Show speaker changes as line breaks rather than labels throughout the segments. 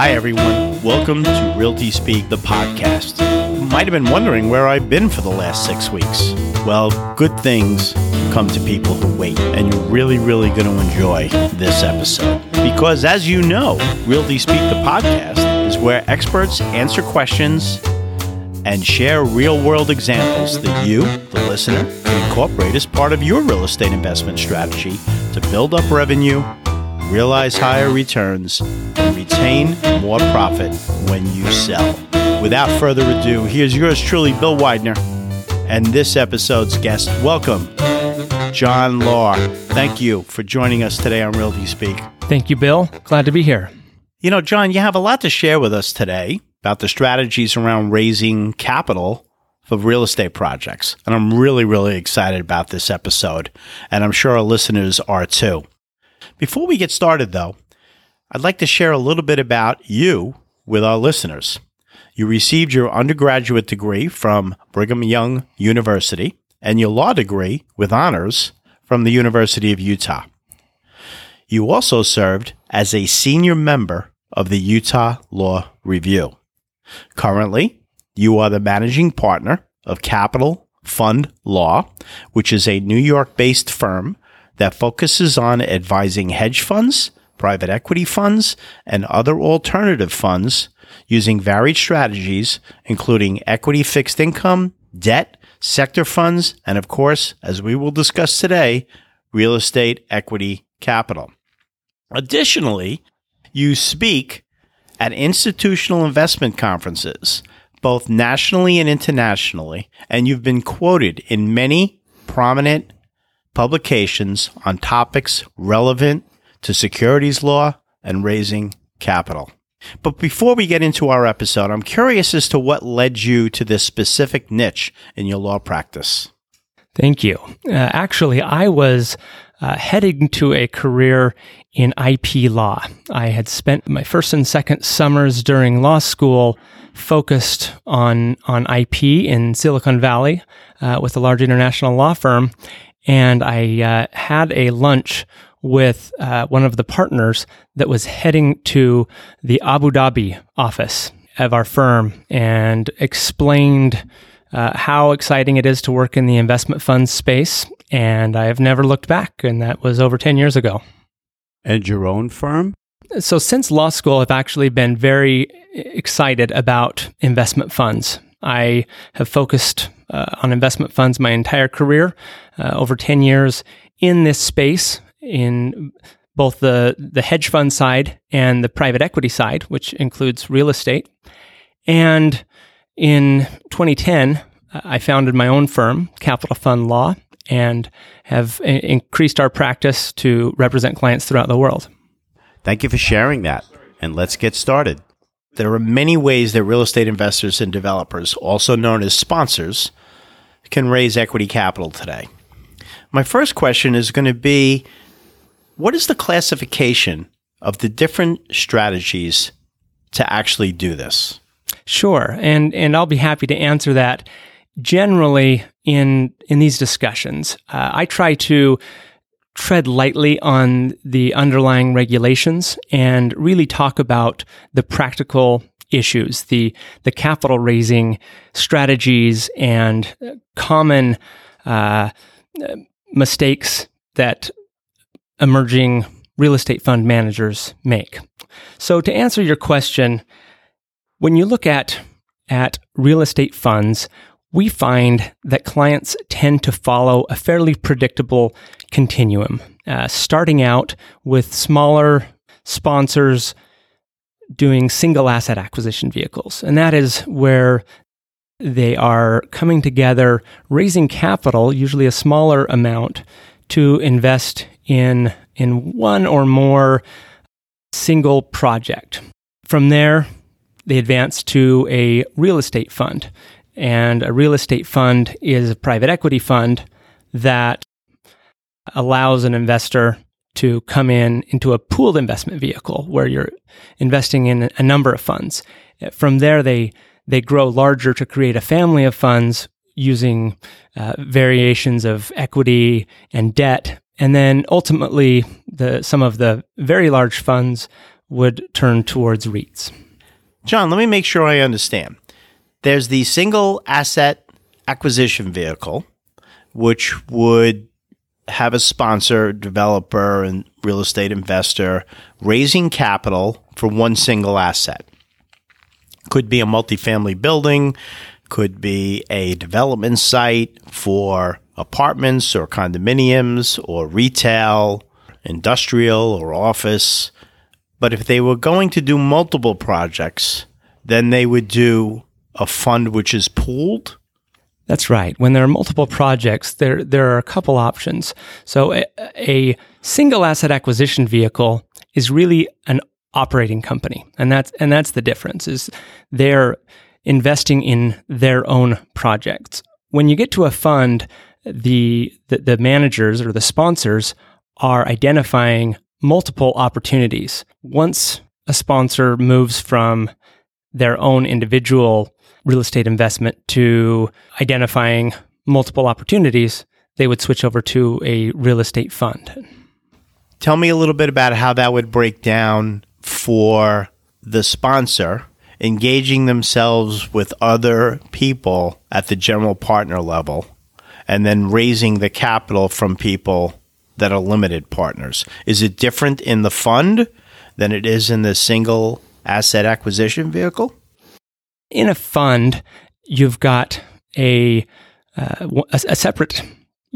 Hi, everyone. Welcome to Realty Speak, the podcast. You might have been wondering where I've been for the last six weeks. Well, good things come to people who wait, and you're really, really going to enjoy this episode. Because as you know, Realty Speak, the podcast, is where experts answer questions and share real world examples that you, the listener, can incorporate as part of your real estate investment strategy to build up revenue, realize higher returns, and retain more profit when you sell. Without further ado, here's yours truly, Bill Widener, and this episode's guest. Welcome, John Lore. Thank you for joining us today on Realty Speak.
Thank you, Bill. Glad to be here.
You know, John, you have a lot to share with us today about the strategies around raising capital for real estate projects. And I'm really, really excited about this episode. And I'm sure our listeners are too. Before we get started, though, I'd like to share a little bit about you with our listeners. You received your undergraduate degree from Brigham Young University and your law degree with honors from the University of Utah. You also served as a senior member of the Utah Law Review. Currently, you are the managing partner of Capital Fund Law, which is a New York based firm that focuses on advising hedge funds, private equity funds, and other alternative funds using varied strategies, including equity fixed income, debt, sector funds, and of course, as we will discuss today, real estate equity capital. Additionally, you speak at institutional investment conferences, both nationally and internationally, and you've been quoted in many prominent publications on topics relevant to securities law and raising capital. But before we get into our episode, I'm curious as to what led you to this specific niche in your law practice.
Thank you. Uh, actually, I was uh, heading to a career in IP law. I had spent my first and second summers during law school focused on on IP in Silicon Valley uh, with a large international law firm, and I uh, had a lunch with uh, one of the partners that was heading to the Abu Dhabi office of our firm and explained uh, how exciting it is to work in the investment funds space. And I have never looked back, and that was over 10 years ago.
And your own firm?
So, since law school, I've actually been very excited about investment funds. I have focused uh, on investment funds my entire career, uh, over 10 years in this space, in both the, the hedge fund side and the private equity side, which includes real estate. And in 2010, I founded my own firm, Capital Fund Law, and have increased our practice to represent clients throughout the world.
Thank you for sharing that. And let's get started. There are many ways that real estate investors and developers, also known as sponsors, can raise equity capital today. My first question is going to be what is the classification of the different strategies to actually do this?
Sure, and and I'll be happy to answer that. Generally, in in these discussions, uh, I try to tread lightly on the underlying regulations and really talk about the practical issues, the the capital raising strategies and common uh, mistakes that emerging real estate fund managers make. So to answer your question, when you look at, at real estate funds, we find that clients tend to follow a fairly predictable continuum, uh, starting out with smaller sponsors doing single asset acquisition vehicles. And that is where they are coming together, raising capital, usually a smaller amount, to invest in, in one or more single project. From there, they advance to a real estate fund. And a real estate fund is a private equity fund that allows an investor to come in into a pooled investment vehicle where you're investing in a number of funds. From there, they, they grow larger to create a family of funds using uh, variations of equity and debt. And then ultimately, the, some of the very large funds would turn towards REITs.
John, let me make sure I understand. There's the single asset acquisition vehicle, which would have a sponsor, developer, and real estate investor raising capital for one single asset. Could be a multifamily building, could be a development site for apartments or condominiums or retail, industrial or office. But if they were going to do multiple projects, then they would do a fund which is pooled
that's right. When there are multiple projects, there there are a couple options. So a, a single asset acquisition vehicle is really an operating company, and that's and that's the difference. Is they're investing in their own projects. When you get to a fund, the, the, the managers or the sponsors are identifying multiple opportunities. Once a sponsor moves from their own individual real estate investment to identifying multiple opportunities, they would switch over to a real estate fund.
Tell me a little bit about how that would break down for the sponsor engaging themselves with other people at the general partner level and then raising the capital from people that are limited partners. Is it different in the fund than it is in the single asset acquisition vehicle?
In a fund, you've got a, uh, a, a separate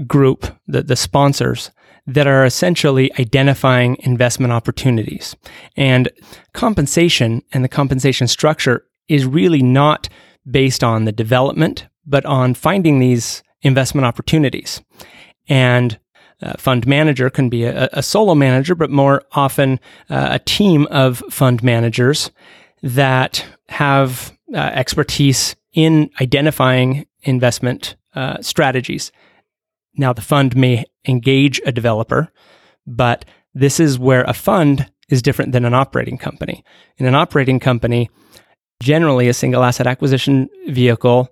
group, the, the sponsors, that are essentially identifying investment opportunities. And compensation and the compensation structure is really not based on the development, but on finding these investment opportunities. And a fund manager can be a, a solo manager, but more often uh, a team of fund managers that have uh, expertise in identifying investment uh, strategies. Now, the fund may engage a developer, but this is where a fund is different than an operating company. In an operating company, generally a single asset acquisition vehicle,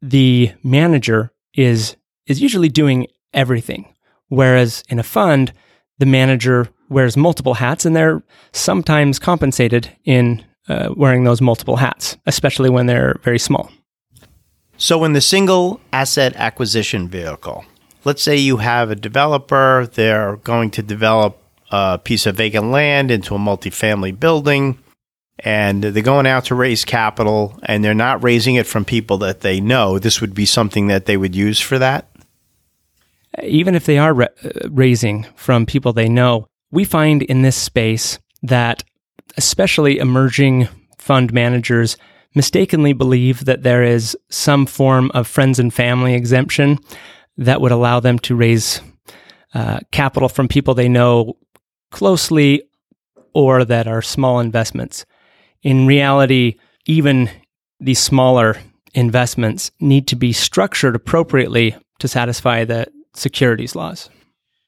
the manager is is usually doing everything. Whereas in a fund, the manager wears multiple hats and they're sometimes compensated in uh, wearing those multiple hats, especially when they're very small.
So, in the single asset acquisition vehicle, let's say you have a developer, they're going to develop a piece of vacant land into a multifamily building, and they're going out to raise capital, and they're not raising it from people that they know. This would be something that they would use for that?
Even if they are ra- uh, raising from people they know, we find in this space that especially emerging fund managers mistakenly believe that there is some form of friends and family exemption that would allow them to raise uh, capital from people they know closely or that are small investments. In reality, even these smaller investments need to be structured appropriately to satisfy the securities laws.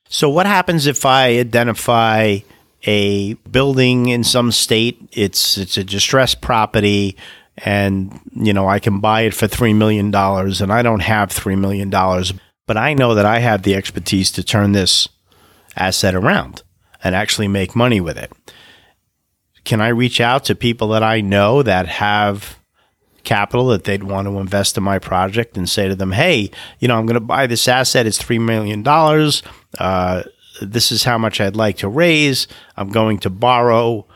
So, what happens if I identify a building in some state. It's it's a distressed property, and you know I can buy it for three million dollars, and I don't have three million dollars, but I know that I have the expertise to turn this asset around and actually make money with it. Can I reach out to people that I know that have capital that they'd want to invest in my project and say to them, hey, you know, I'm going to buy this asset. It's $3 million. Uh, this is how much I'd like to raise. I'm going to borrow,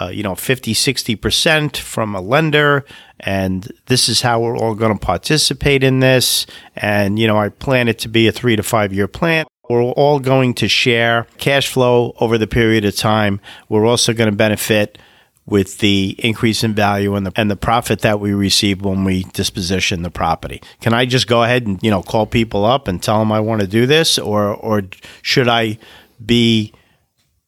uh, you know, 50, 60% from a lender. And this is how we're all going to participate in this. And, you know, I plan it to be a three to five year plan. We're all going to share cash flow over the period of time. We're also going to benefit with the increase in value and the and the profit that we receive when we disposition the property. Can I just go ahead and you know call people up and tell them I want to do this, or or should I be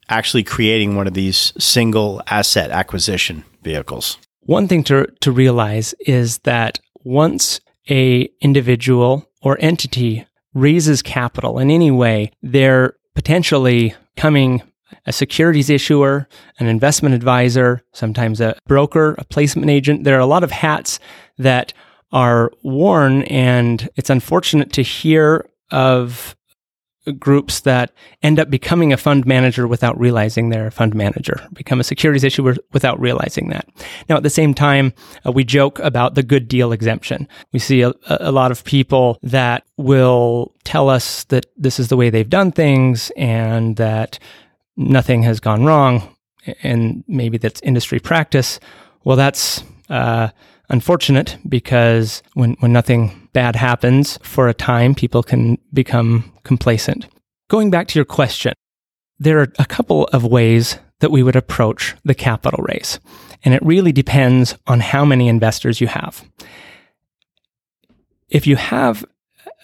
actually creating one of these single asset acquisition vehicles?
One thing to to realize is that once a individual or entity raises capital in any way, they're potentially coming a securities issuer, an investment advisor, sometimes a broker, a placement agent. There are a lot of hats that are worn, and it's unfortunate to hear of groups that end up becoming a fund manager without realizing they're a fund manager, become a securities issuer without realizing that. Now, at the same time, uh, we joke about the good deal exemption. We see a, a lot of people that will tell us that this is the way they've done things and that nothing has gone wrong, and maybe that's industry practice. Well, that's uh, unfortunate because when, when nothing bad happens for a time, people can become complacent. Going back to your question, there are a couple of ways that we would approach the capital raise, and it really depends on how many investors you have. If you have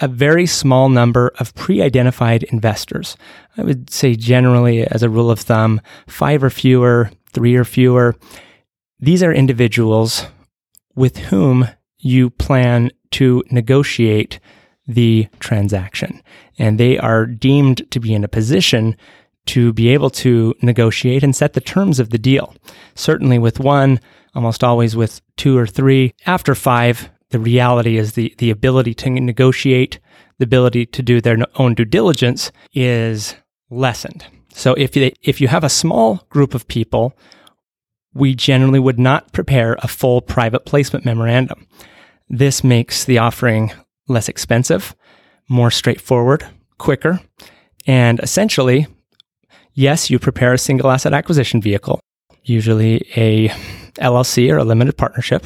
a very small number of pre identified investors, I would say generally, as a rule of thumb, five or fewer, three or fewer, these are individuals with whom you plan to negotiate the transaction. And they are deemed to be in a position to be able to negotiate and set the terms of the deal. Certainly with one, almost always with two or three. After five, the reality is the, the ability to negotiate, the ability to do their own due diligence is lessened. So if you, if you have a small group of people we generally would not prepare a full private placement memorandum. This makes the offering less expensive, more straightforward, quicker, and essentially, yes, you prepare a single asset acquisition vehicle, usually a LLC or a limited partnership,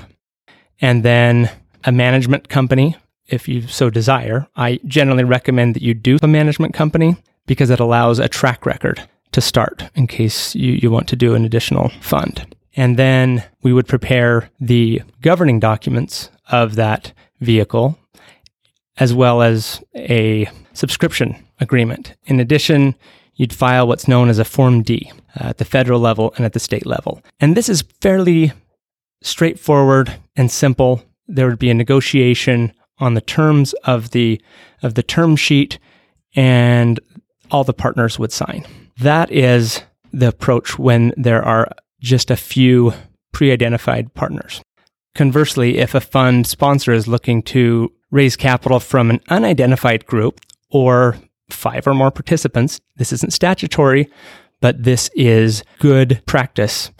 and then a management company if you so desire. I generally recommend that you do a management company because it allows a track record to start in case you, you want to do an additional fund. And then we would prepare the governing documents of that vehicle, as well as a subscription agreement. In addition, you'd file what's known as a Form D uh, at the federal level and at the state level. And this is fairly straightforward and simple. There would be a negotiation on the terms of the of the term sheet and all the partners would sign. That is the approach when there are just a few pre identified partners. Conversely, if a fund sponsor is looking to raise capital from an unidentified group or five or more participants, this isn't statutory, but this is good practice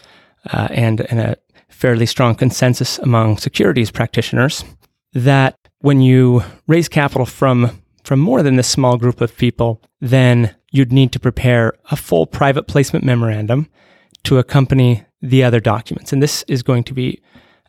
uh, and, and a fairly strong consensus among securities practitioners that when you raise capital from from more than this small group of people, then you'd need to prepare a full private placement memorandum to accompany the other documents. And this is going to be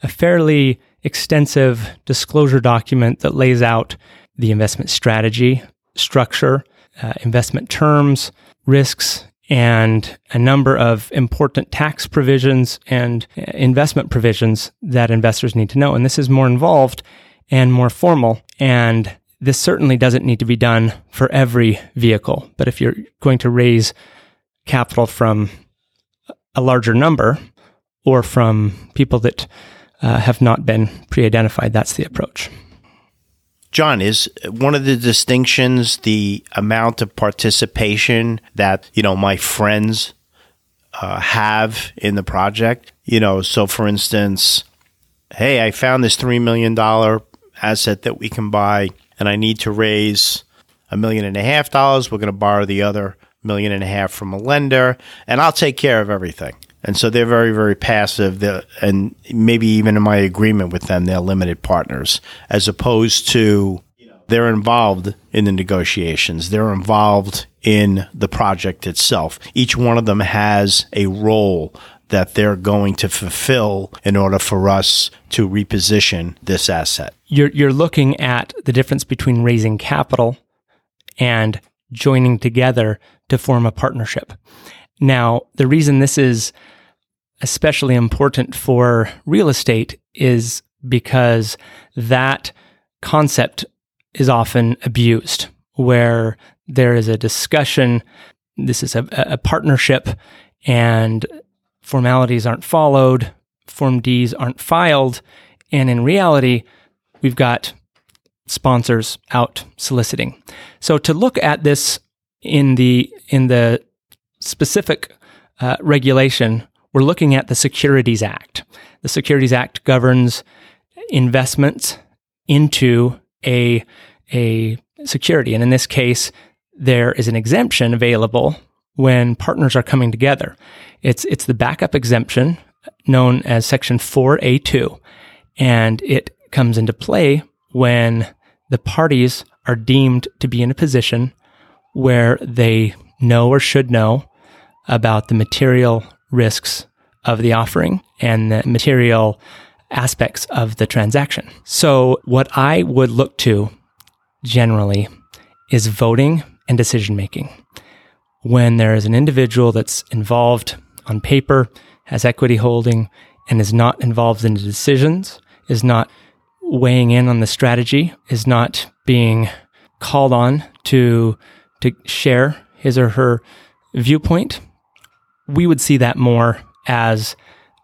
a fairly extensive disclosure document that lays out the investment strategy, structure, uh, investment terms, risks, and a number of important tax provisions and uh, investment provisions that investors need to know. And this is more involved and more formal. And this certainly doesn't need to be done for every vehicle. But if you're going to raise capital from a larger number or from people that uh, have not been pre identified. That's the approach.
John, is one of the distinctions the amount of participation that, you know, my friends uh, have in the project? You know, so for instance, hey, I found this $3 million asset that we can buy, and I need to raise a million and a half dollars. We're going to borrow the other million and a half from a lender, and I'll take care of everything. And so they're very, very passive. They're, and maybe even in my agreement with them, they're limited partners, as opposed to they're involved in the negotiations. They're involved in the project itself. Each one of them has a role that they're going to fulfill in order for us to reposition this asset.
You're, you're looking at the difference between raising capital and joining together to form a partnership. Now, the reason this is especially important for real estate is because that concept is often abused, where there is a discussion, this is a, a partnership, and formalities aren't followed, Form Ds aren't filed, and in reality, we've got sponsors out soliciting. So to look at this in the in the specific uh, regulation, we're looking at the Securities Act. The Securities Act governs investments into a a security, and in this case, there is an exemption available when partners are coming together. It's, it's the backup exemption known as Section 4A2, and it comes into play when the parties are deemed to be in a position where they know or should know about the material risks of the offering and the material aspects of the transaction. So, what I would look to generally is voting and decision making. When there is an individual that's involved on paper, has equity holding, and is not involved in the decisions, is not weighing in on the strategy, is not being called on to to share his or her viewpoint, we would see that more as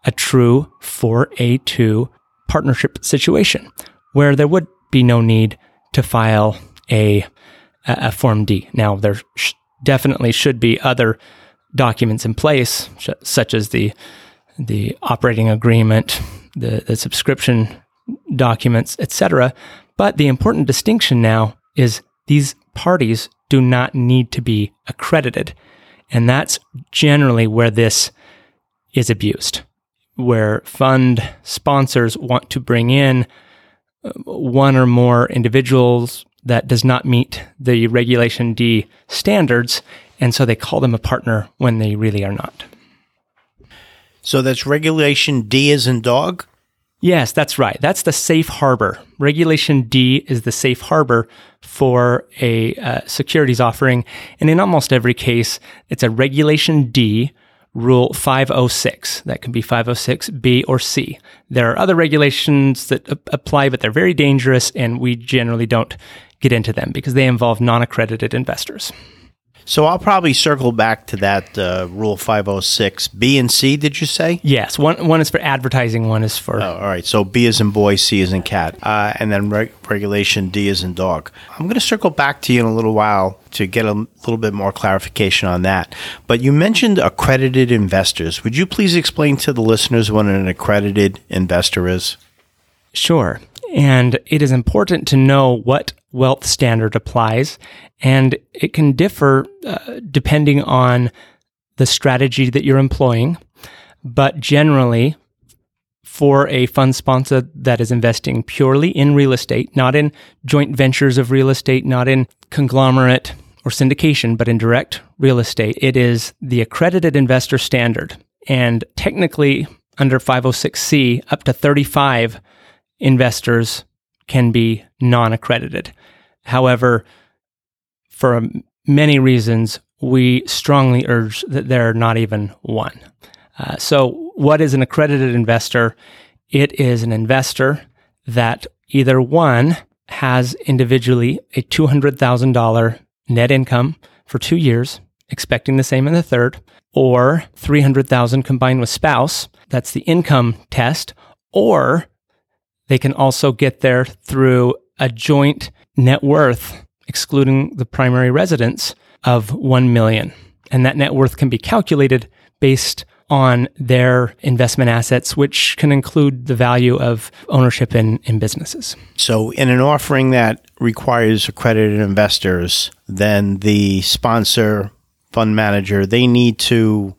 a true 4A2 partnership situation where there would be no need to file a, a Form D. Now, there sh- definitely should be other documents in place, sh- such as the, the operating agreement, the, the subscription documents, etc. But the important distinction now is these parties do not need to be accredited. And that's generally where this is abused, where fund sponsors want to bring in uh, one or more individuals that does not meet the Regulation D standards. And so they call them a partner when they really are not.
So that's Regulation D as in dog?
Yes, that's right. That's the safe harbor. Regulation D is the safe harbor for a uh, securities offering. And in almost every case, it's a Regulation D Rule 506. That can be 506B or C. There are other regulations that apply, but they're very dangerous, and we generally don't get into them because they involve non accredited investors.
So I'll probably circle back to that uh, Rule 506. B and C, did you say?
Yes. One, one is for advertising, one is for.
Oh, all right. So B is in boy, C is in cat. Uh, and then reg- regulation D is in dog. I'm going to circle back to you in a little while to get a little bit more clarification on that. But you mentioned accredited investors. Would you please explain to the listeners what an accredited investor is?
Sure. And it is important to know what wealth standard applies, and it can differ uh, depending on the strategy that you're employing. But generally, for a fund sponsor that is investing purely in real estate, not in joint ventures of real estate, not in conglomerate or syndication, but in direct real estate, it is the accredited investor standard. And technically, under 506C, up to 35 investors can be non accredited. However, for many reasons, we strongly urge that there are not even one. Uh, so, what is an accredited investor? It is an investor that either one has individually a $200,000 net income for two years, expecting the same in the third, or 300,000 combined with spouse. That's the income test. Or they can also get there through a joint net worth, excluding the primary residence, of 1 million. And that net worth can be calculated based on their investment assets, which can include the value of ownership in, in businesses.
So, in an offering that requires accredited investors, then the sponsor, fund manager, they need to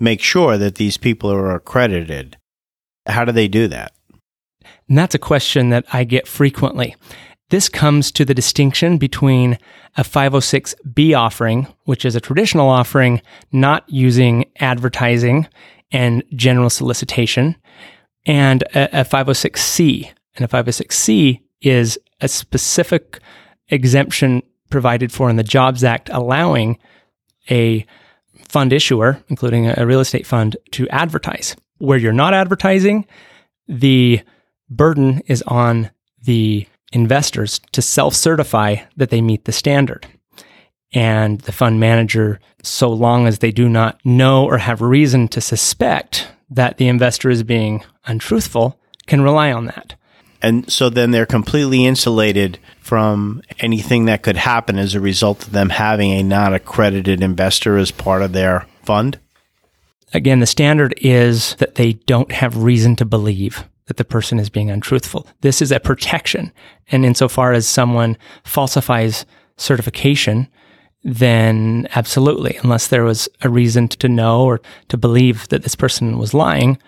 make sure that these people are accredited. How do they do that?
And that's a question that I get frequently. This comes to the distinction between a 506B offering, which is a traditional offering not using advertising and general solicitation, and a, a 506C. And a 506C is a specific exemption provided for in the Jobs Act allowing a fund issuer, including a real estate fund, to advertise. Where you're not advertising, the burden is on the investors to self certify that they meet the standard. And the fund manager, so long as they do not know or have reason to suspect that the investor is being untruthful, can rely on that.
And so then they're completely insulated from anything that could happen as a result of them having a non accredited investor as part of their fund?
Again, the standard is that they don't have reason to believe that the person is being untruthful. This is a protection. And insofar as someone falsifies certification, then absolutely, unless there was a reason to know or to believe that this person was lying,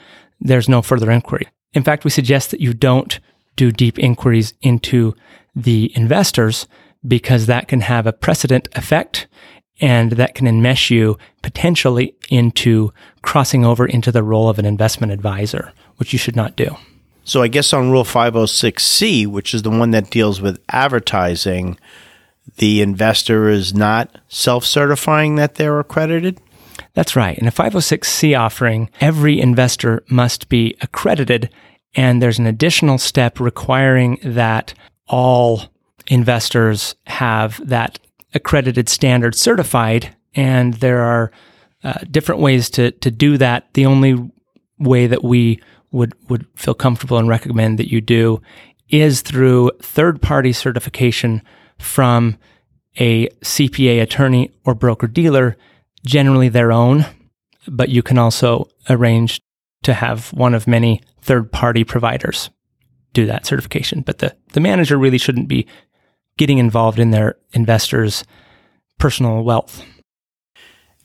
there's no further inquiry. In fact, we suggest that you don't do deep inquiries into the investors because that can have a precedent effect and that can enmesh you potentially into crossing over into the role of an investment advisor, which you should not do.
So I guess on Rule 506C, which is the one that deals with advertising, the investor is not self certifying that they're accredited?
That's right. In a 506C offering, every investor must be accredited, and there's an additional step requiring that all investors have that accredited standard certified. And there are uh, different ways to, to do that. The only way that we would, would feel comfortable and recommend that you do is through third party certification from a CPA attorney or broker dealer, generally their own, but you can also arrange to have one of many third party providers do that certification. But the, the manager really shouldn't be getting involved in their investors' personal wealth.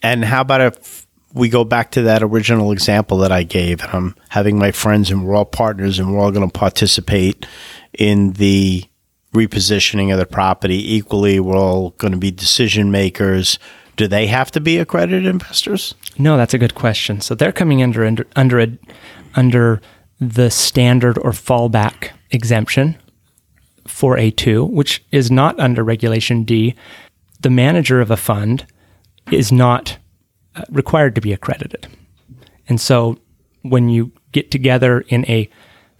And how about if we go back to that original example that I gave? And I'm having my friends and we're all partners and we're all going to participate in the repositioning of the property equally. We're all going to be decision makers. Do they have to be accredited investors?
No, that's a good question. So they're coming under under under, a, under the standard or fallback exemption 4A2, which is not under Regulation D. The manager of a fund is not Uh, required to be accredited. And so when you get together in a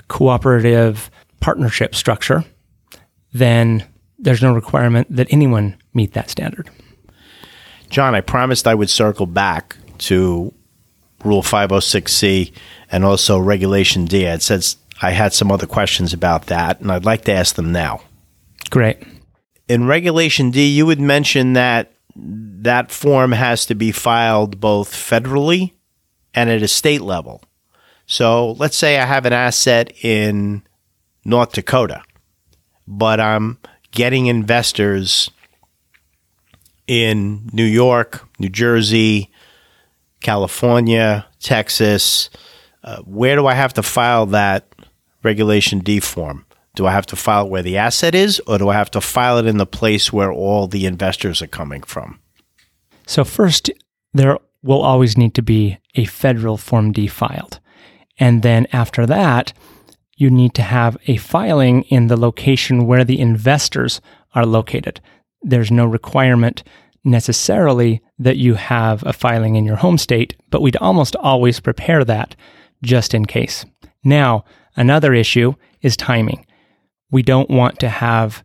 cooperative partnership structure, then there's no requirement that anyone meet that standard.
John, I promised I would circle back to Rule 506C and also Regulation D. It says I had some other questions about that, and I'd like to ask them now.
Great.
In Regulation D, you would mention that that form has to be filed both federally and at a state level. So let's say I have an asset in North Dakota, but I'm getting investors in New York, New Jersey, California, Texas. Uh, where do I have to file that Regulation D form? Do I have to file where the asset is, or do I have to file it in the place where all the investors are coming from?
So, first, there will always need to be a federal Form D filed. And then after that, you need to have a filing in the location where the investors are located. There's no requirement necessarily that you have a filing in your home state, but we'd almost always prepare that just in case. Now, Another issue is timing. We don't want to have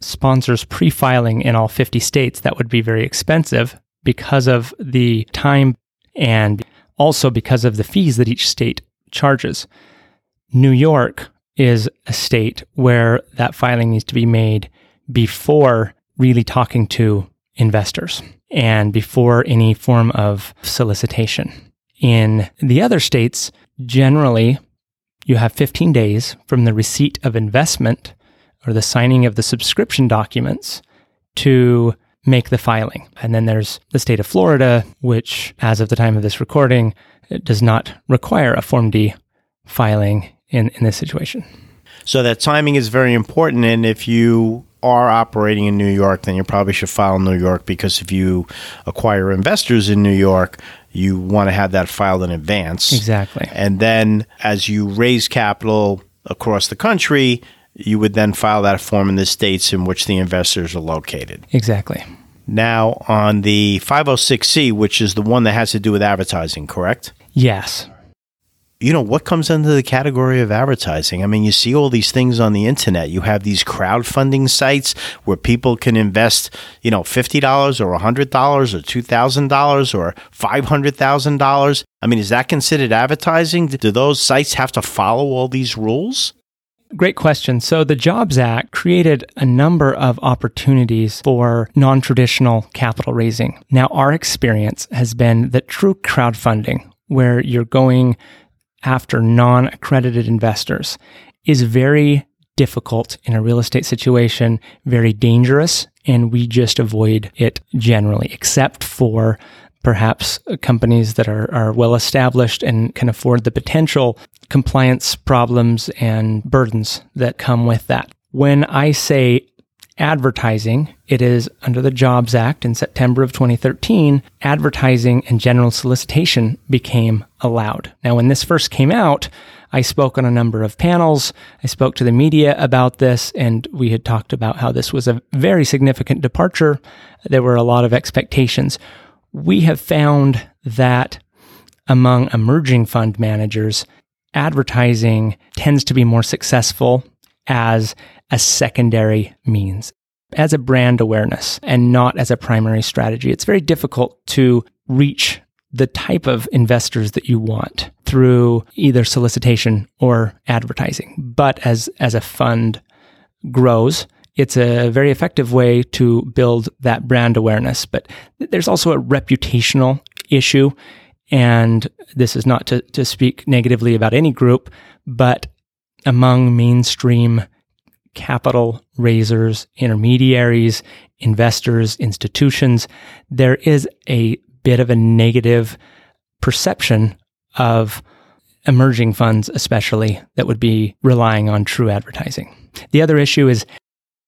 sponsors pre filing in all 50 states. That would be very expensive because of the time and also because of the fees that each state charges. New York is a state where that filing needs to be made before really talking to investors and before any form of solicitation. In the other states, generally, you have 15 days from the receipt of investment or the signing of the subscription documents to make the filing. And then there's the state of Florida, which, as of the time of this recording, does not require a Form D filing in, in this situation.
So that timing is very important. And if you are operating in New York, then you probably should file in New York because if you acquire investors in New York, you want to have that filed in advance.
Exactly.
And then as you raise capital across the country, you would then file that form in the states in which the investors are located.
Exactly.
Now, on the 506C, which is the one that has to do with advertising, correct?
Yes
you know, what comes under the category of advertising? I mean, you see all these things on the internet. You have these crowdfunding sites where people can invest, you know, $50 or $100 or $2,000 or $500,000. I mean, is that considered advertising? Do those sites have to follow all these rules?
Great question. So, the Jobs Act created a number of opportunities for non traditional capital raising. Now, our experience has been that true crowdfunding, where you're going after non accredited investors is very difficult in a real estate situation, very dangerous, and we just avoid it generally, except for perhaps companies that are, are well established and can afford the potential compliance problems and burdens that come with that. When I say advertising, it is under the Jobs Act in September of 2013, advertising and general solicitation became allowed. Now, when this first came out, I spoke on a number of panels. I spoke to the media about this, and we had talked about how this was a very significant departure. There were a lot of expectations. We have found that among emerging fund managers, advertising tends to be more successful as a secondary means, as a brand awareness, and not as a primary strategy. It's very difficult to reach the type of investors that you want through either solicitation or advertising. But as, as a fund grows, it's a very effective way to build that brand awareness. But there's also a reputational issue. And this is not to, to speak negatively about any group, but among mainstream capital raisers, intermediaries, investors, institutions, there is a bit of a negative perception of emerging funds, especially that would be relying on true advertising. The other issue is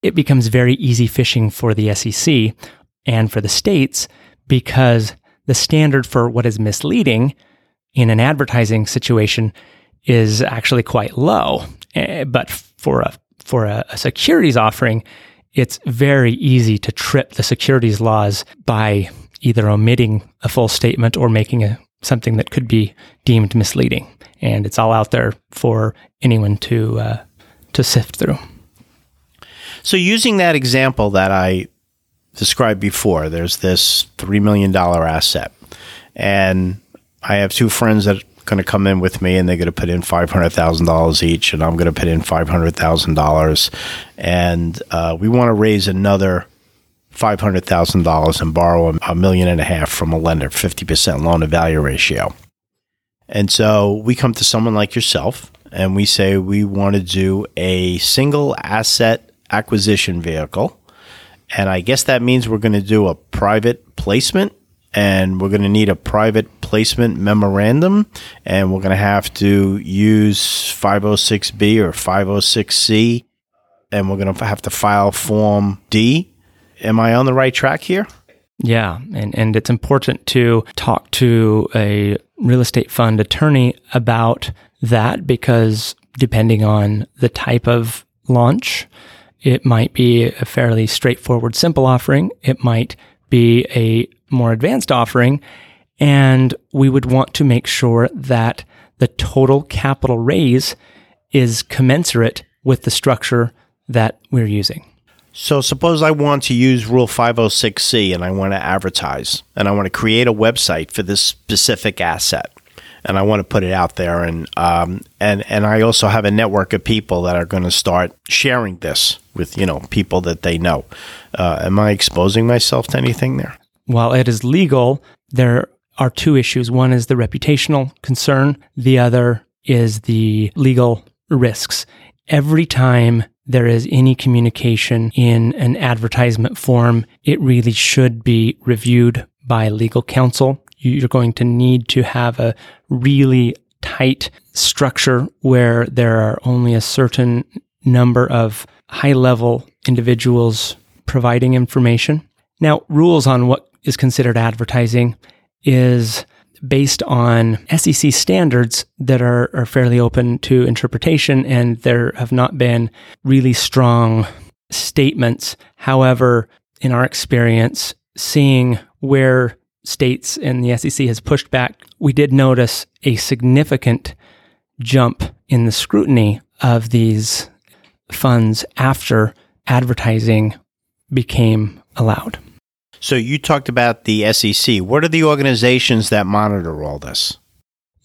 it becomes very easy fishing for the SEC and for the states because the standard for what is misleading in an advertising situation is actually quite low. Eh, but for a for a, a securities offering, it's very easy to trip the securities laws by either omitting a full statement or making a, something that could be deemed misleading. And it's all out there for anyone to uh, to sift through.
So, using that example that I described before, there's this three million dollar asset, and I have two friends that going to come in with me, and they're going to put in five hundred thousand dollars each, and I'm going to put in five hundred thousand dollars, and uh, we want to raise another $500,000 and borrow a million and a half from a lender, 50% loan to value ratio. And so we come to someone like yourself and we say we want to do a single asset acquisition vehicle. And I guess that means we're going to do a private placement and we're going to need a private placement memorandum and we're going to have to use 506B or 506C and we're going to have to file Form D Am I on the right track here?
Yeah, and, and it's important to talk to a real estate fund attorney about that because depending on the type of launch, it might be a fairly straightforward, simple offering. It might be a more advanced offering. And we would want to make sure that the total capital raise is commensurate with the structure that we're using.
So suppose I want to use Rule 506C and I want to advertise and I want to create a website for this specific asset and I want to put it out there and um, and and I also have a network of people that are going to start sharing this with you know people that they know. Uh, am I exposing myself to anything there?
While it is legal, there are two issues. One is the reputational concern. The other is the legal risks. Every time there is any communication in an advertisement form, it really should be reviewed by legal counsel. You're going to need to have a really tight structure where there are only a certain number of high level individuals providing information. Now, rules on what is considered advertising is based on SEC standards that are, are fairly open to interpretation, and there have not been really strong statements. However, in our experience, seeing where states and the SEC has pushed back, we did notice a significant jump in the scrutiny of these funds after advertising became allowed.
So you talked about the SEC. What are the organizations that monitor all this?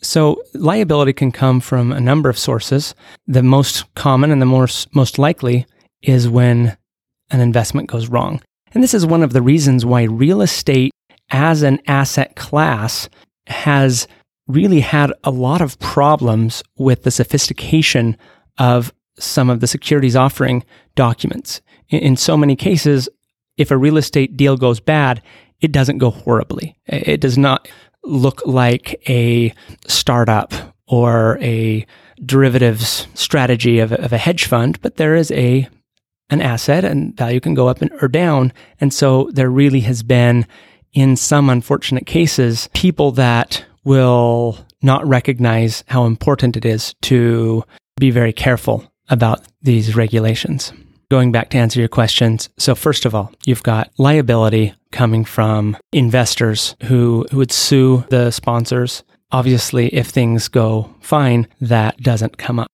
So liability can come from a number of sources. The most common and the most most likely is when an investment goes wrong. And this is one of the reasons why real estate as an asset class has really had a lot of problems with the sophistication of some of the securities offering documents. In, so many cases, if a real estate deal goes bad, it doesn't go horribly. It does not look like a startup or a derivatives strategy of, of a hedge fund, but there is a an asset and value can go up and, or down. And so there really has been, in some unfortunate cases, people that will not recognize how important it is to be very careful about these regulations. Going back to answer your questions. So first of all, you've got liability coming from investors who, who would sue the sponsors. Obviously, if things go fine, that doesn't come up.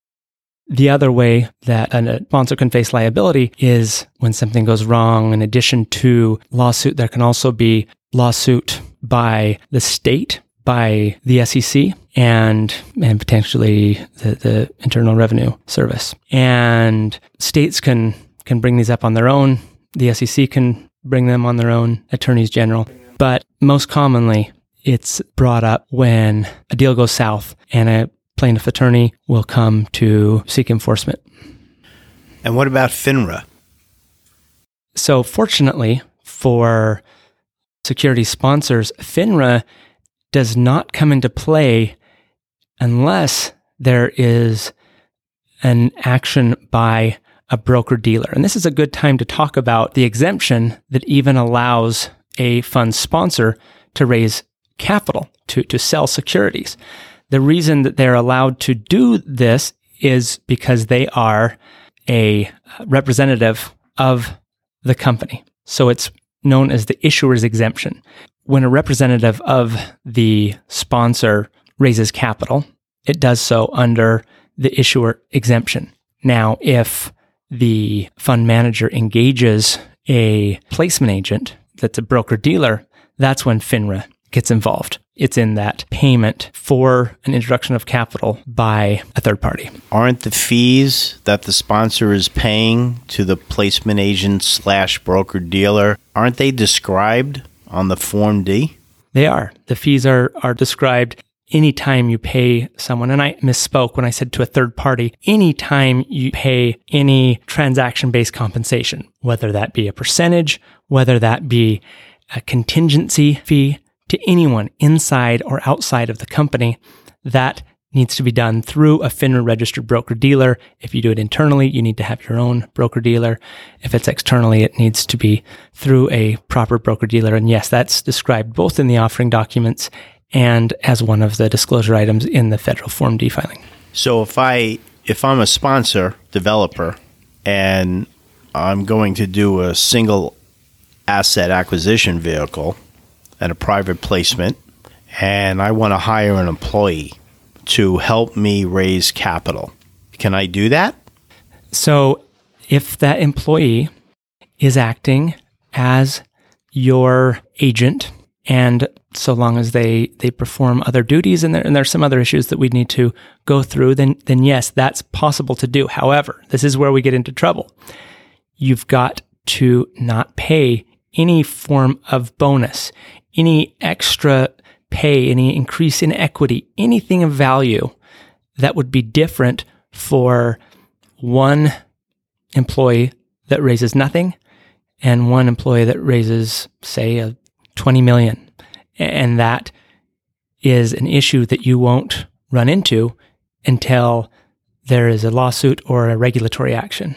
The other way that a sponsor can face liability is when something goes wrong. In addition to lawsuit, there can also be lawsuit by the state, by the SEC, and and potentially the, the Internal Revenue Service. And states can can bring these up on their own. The SEC can bring them on their own. Attorneys general, but most commonly, it's brought up when a deal goes south and a plaintiff attorney will come to seek enforcement.
And what about FINRA?
So, fortunately for security sponsors, FINRA does not come into play unless there is an action by a broker dealer. And this is a good time to talk about the exemption that even allows a fund sponsor to raise capital, to, to sell securities. The reason that they're allowed to do this is because they are a representative of the company. So it's known as the issuer's exemption. When a representative of the sponsor raises capital, it does so under the issuer exemption. Now, if the fund manager engages a placement agent that's a broker dealer, that's when FINRA gets involved it's in that payment for an introduction of capital by a third party.
Aren't the fees that the sponsor is paying to the placement agent slash broker dealer, aren't they described on the Form D?
They are. The fees are, are described anytime you pay someone, and I misspoke when I said to a third party, anytime you pay any transaction based compensation, whether that be a percentage, whether that be a contingency fee, to anyone inside or outside of the company. That needs to be done through a FINRA registered broker dealer. If you do it internally, you need to have your own broker dealer. If it's externally, it needs to be through a proper broker dealer. And yes, that's described both in the offering documents and as one of the disclosure items in the federal Form D filing.
So if I if I'm a sponsor developer and I'm going to do a single asset acquisition vehicle and a private placement, and I want to hire an employee to help me raise capital. Can I do that?
So, if that employee is acting as your agent, and so long as they they perform other duties, and there and there's some other issues that we need to go through, then then yes, that's possible to do. However, this is where we get into trouble. You've got to not pay any form of bonus any extra pay, any increase in equity, anything of value that would be different for one employee that raises nothing and one employee that raises, say, a 20 million. And that is an issue that you won't run into until there is a lawsuit or a regulatory action.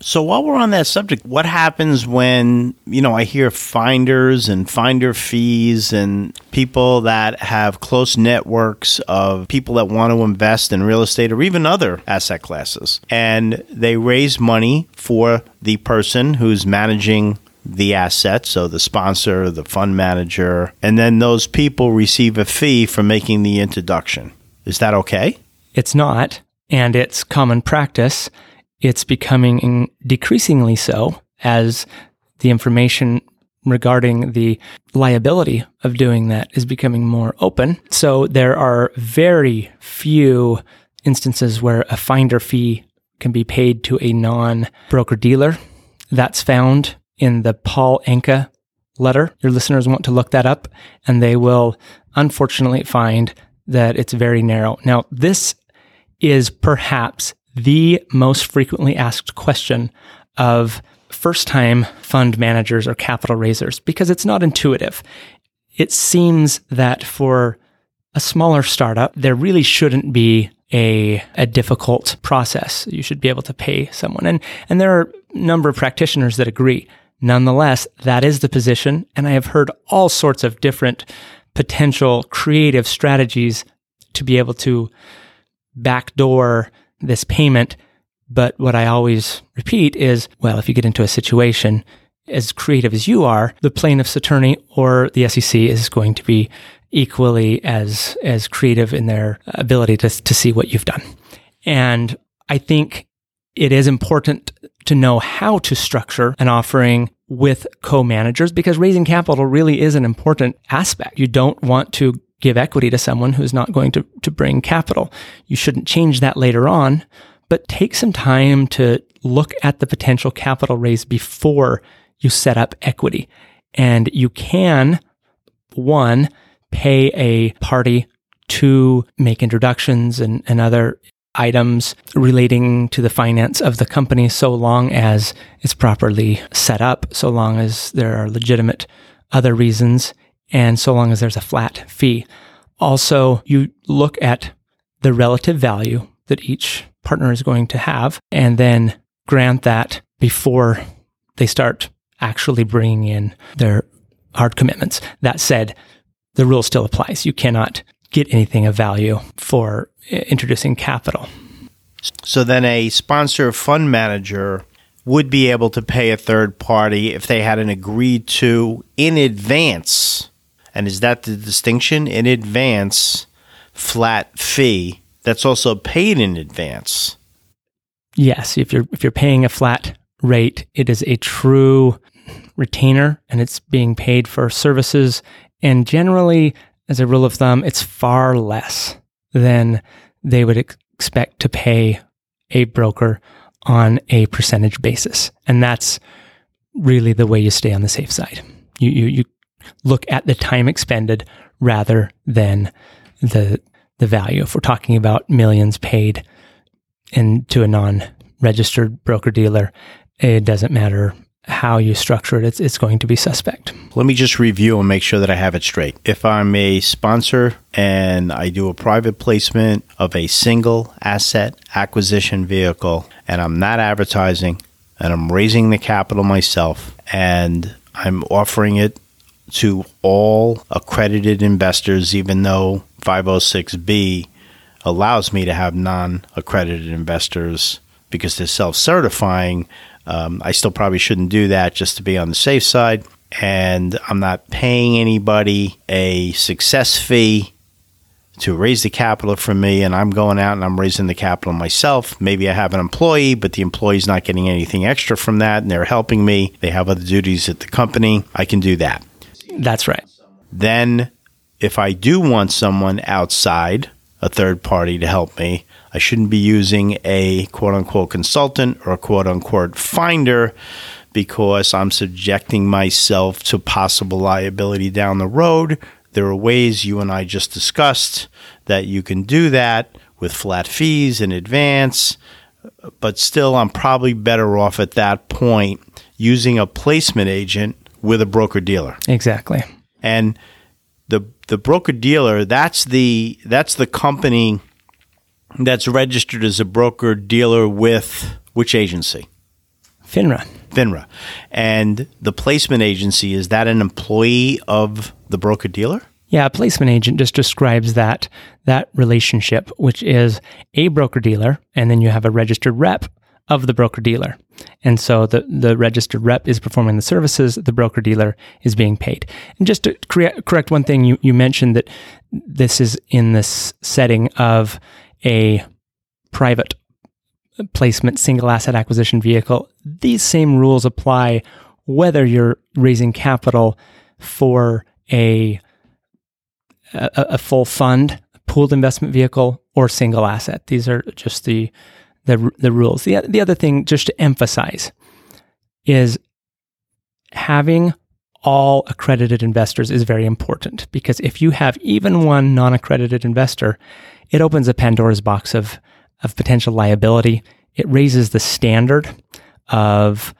So while we're on that subject, what happens when, you know, I hear finders and finder fees and people that have close networks of people that want to invest in real estate or even other asset classes and they raise money for the person who's managing the asset, so the sponsor, the fund manager, and then those people receive a fee for making the introduction. Is that okay?
It's not, and it's common practice it's becoming decreasingly so as the information regarding the liability of doing that is becoming more open. So there are very few instances where a finder fee can be paid to a non broker dealer. That's found in the Paul Anka letter. Your listeners want to look that up and they will unfortunately find that it's very narrow. Now, this is perhaps the most frequently asked question of first time fund managers or capital raisers because it's not intuitive. It seems that for a smaller startup, there really shouldn't be a, a difficult process. You should be able to pay someone. And, and there are a number of practitioners that agree. Nonetheless, that is the position. And I have heard all sorts of different potential creative strategies to be able to backdoor this payment. But what I always repeat is, well, if you get into a situation as creative as you are, the plaintiff's attorney or the SEC is going to be equally as as creative in their ability to to see what you've done. And I think it is important to know how to structure an offering with co-managers because raising capital really is an important aspect. You don't want to give equity to someone who's not going to, to bring capital. You shouldn't change that later on, but take some time to look at the potential capital raise before you set up equity. And you can, one, pay a party to make introductions and, and other items relating to the finance of the company so long as it's properly set up, so long as there are legitimate other reasons, and so long as there's a flat fee. Also, you look at the relative value that each partner is going to have and then grant that before they start actually bringing in their hard commitments. That said, the rule still applies. You cannot get anything of value for introducing capital.
So then a sponsor fund manager would be able to pay a third party if they had an agreed to in advance. And is that the distinction? In advance, flat fee that's also paid in advance.
Yes, if you're if you're paying a flat rate, it is a true retainer and it's being paid for services and generally as a rule of thumb, it's far less than they would ex- expect to pay a broker on a percentage basis. And that's really the way you stay on the safe side. You, you, you look at the time expended rather than the, the value. If we're talking about millions paid into a non registered broker dealer, it doesn't matter how you structure it, it's, it's going to be suspect.
Let me just review and make sure that I have it straight. If I'm a sponsor and I do a private placement of a single asset acquisition vehicle and I'm not advertising and I'm raising the capital myself and I'm offering it to all accredited investors, even though 506B allows me to have non accredited investors because they're self certifying um, I still probably shouldn't do that just to be on the safe side. And I'm not paying anybody a success fee to raise the capital for me. And I'm going out and I'm raising the capital myself. Maybe I have an employee, but the employee's not getting anything extra from that. And they're helping me. They have other duties at the company. I can do that.
That's right.
Then, if I do want someone outside, a third party to help me, I shouldn't be using a quote unquote consultant or a quote unquote finder because I'm subjecting myself to possible liability down the road. There are ways you and I just discussed that you can do that with flat fees in advance, but still, I'm probably better off at that point using a placement agent with a broker dealer.
Exactly.
And the the broker dealer that's the that's the company that's registered as a broker dealer with which agency?
FINRA.
FINRA. And the placement agency, is that an employee of the broker dealer?
Yeah, a placement agent just describes that that relationship, which is a broker dealer, and then you have a registered rep of the broker dealer. And so the, the registered rep is performing the services, the broker dealer is being paid. And just to correct one thing, you, you mentioned that this is in this setting of a private placement single asset acquisition vehicle, these same rules apply whether you're raising capital for a, a, a full fund, pooled investment vehicle, or single asset. These are just the the, the rules. The, the other thing, just to emphasize, is having all accredited investors is very important because if you have even one non accredited investor, it opens a Pandora's box of of potential liability. It raises the standard of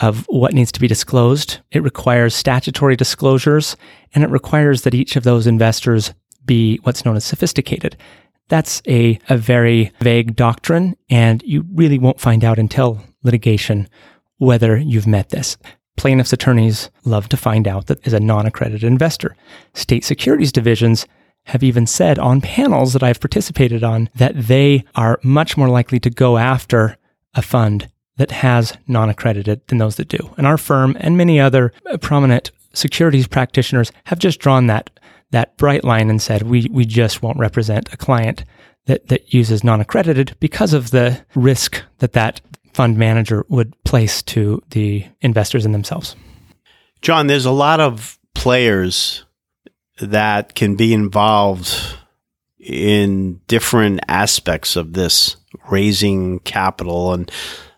of what needs to be disclosed. It requires statutory disclosures and it requires that each of those investors be what's known as sophisticated. That's a, a very vague doctrine, and you really won't find out until litigation whether you've met this. Plaintiffs' attorneys love to find out that is a non accredited investor. State securities divisions have even said on panels that I've participated on that they are much more likely to go after a fund that has non accredited than those that do. And our firm and many other prominent securities practitioners have just drawn that that bright line and said we we just won't represent a client that that uses non accredited because of the risk that that fund manager would place to the investors and themselves.
John, there's a lot of players that can be involved in different aspects of this raising capital. And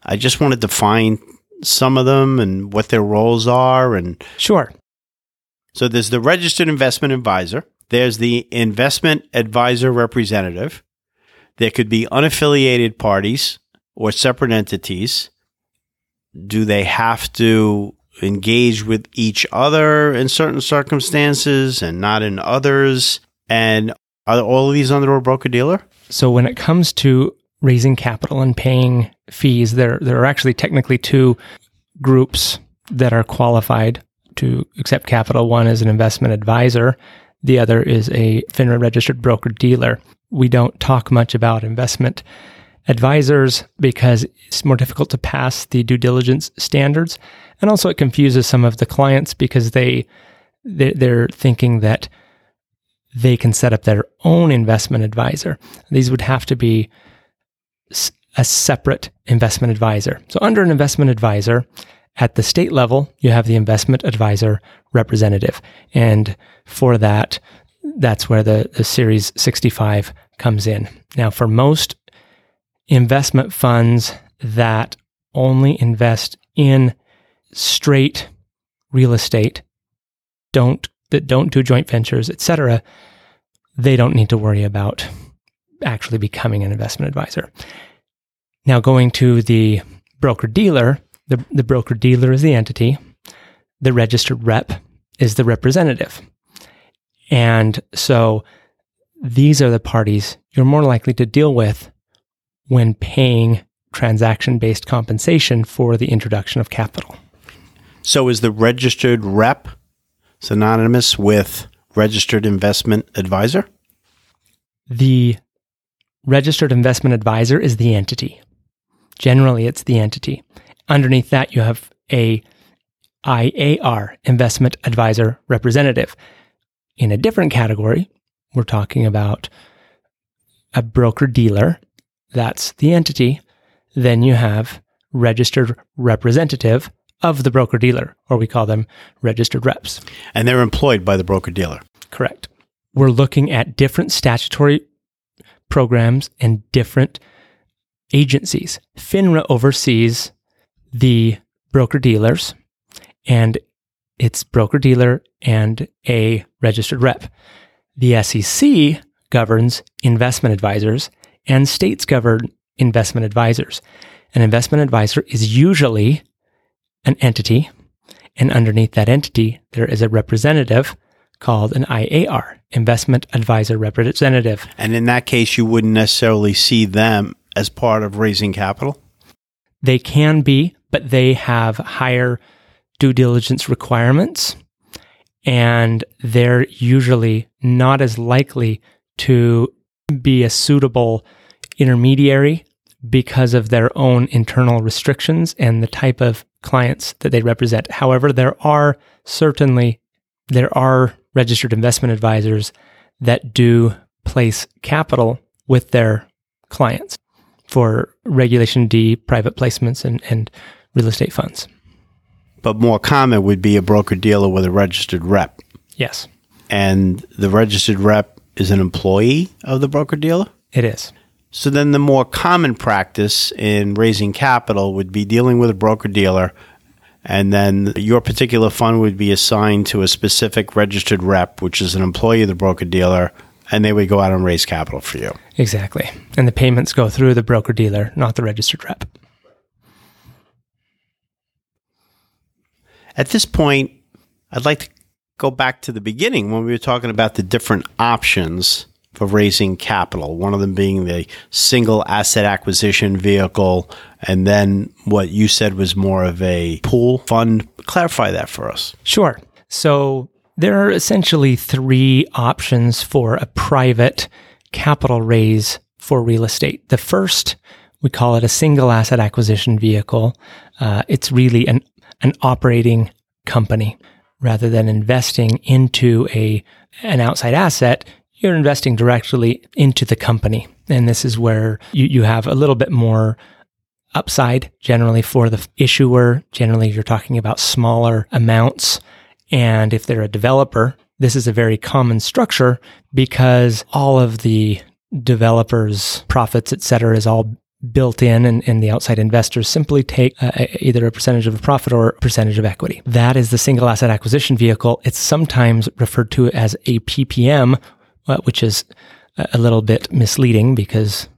I just wanted to find some of them and what their roles are. And
sure.
So there's the registered investment advisor, there's the investment advisor representative, there could be unaffiliated parties or separate entities? Do they have to engage with each other in certain circumstances and not in others? And are all of these under a broker dealer?
So when it comes to raising capital and paying fees, there there are actually technically two groups that are qualified to accept capital. One is an investment advisor. The other is a FINRA registered broker dealer. We don't talk much about investment advisors because it's more difficult to pass the due diligence standards. And also it confuses some of the clients because they, they're thinking that they can set up their own investment advisor. These would have to be a separate investment advisor. So under an investment advisor, at the state level, you have the investment advisor representative. And for that, that's where the, the Series 65 comes in. Now, for most investment funds that only invest in straight real estate, don't that don't do joint ventures, etc., they don't need to worry about actually becoming an investment advisor. Now, going to the broker dealer, the, the broker dealer is the entity, the registered rep is the representative. And so these are the parties you're more likely to deal with when paying transaction based compensation for the introduction of capital.
So is the registered rep synonymous with registered investment advisor?
The registered investment advisor is the entity. Generally, it's the entity. Underneath that, you have a IAR, investment advisor representative. In a different category, we're talking about a broker dealer that's the entity. Then you have registered representative of the broker dealer, or we call them registered reps.
And they're employed by the broker dealer.
Correct. We're looking at different statutory programs and different agencies. FINRA oversees the broker dealers and it's broker dealer and a registered rep. The SEC governs investment advisors and states govern investment advisors. An investment advisor is usually an entity, and underneath that entity, there is a representative called an IAR, Investment Advisor Representative.
And in that case, you wouldn't necessarily see them as part of raising capital?
They can be, but they have higher due diligence requirements, and they're usually not as likely to be a suitable intermediary because of their own internal restrictions and the type of clients that they represent. However, there are certainly there are registered investment advisors that do place capital with their clients for regulation D private placements and, and real estate funds.
But more common would be a broker dealer with a registered rep.
Yes.
And the registered rep is an employee of the broker dealer?
It is.
So then the more common practice in raising capital would be dealing with a broker dealer and then your particular fund would be assigned to a specific registered rep, which is an employee of the broker dealer, And they would go out and raise capital for you.
Exactly. And the payments go through the broker dealer, not the registered rep.
At this point, I'd like to go back to the beginning when we were talking about the different options for raising capital, one of them being the single asset acquisition vehicle, and then what you said was more of a pool fund. Clarify that for us.
Sure. So there are essentially three options for a private capital raise for real estate. The first, we call it a single asset acquisition vehicle. Uh, it's really an, an operating company rather than investing into a an outside asset you're investing directly into the company. And this is where you, you have a little bit more upside generally for the issuer. Generally, you're talking about smaller amounts. And if they're a developer, this is a very common structure because all of the developers' profits, et cetera, is all built in and, and, the outside investors simply take uh, either a percentage of a profit or a percentage of equity. That is the single asset acquisition vehicle. It's sometimes referred to as a PPM uh, which is a little bit misleading because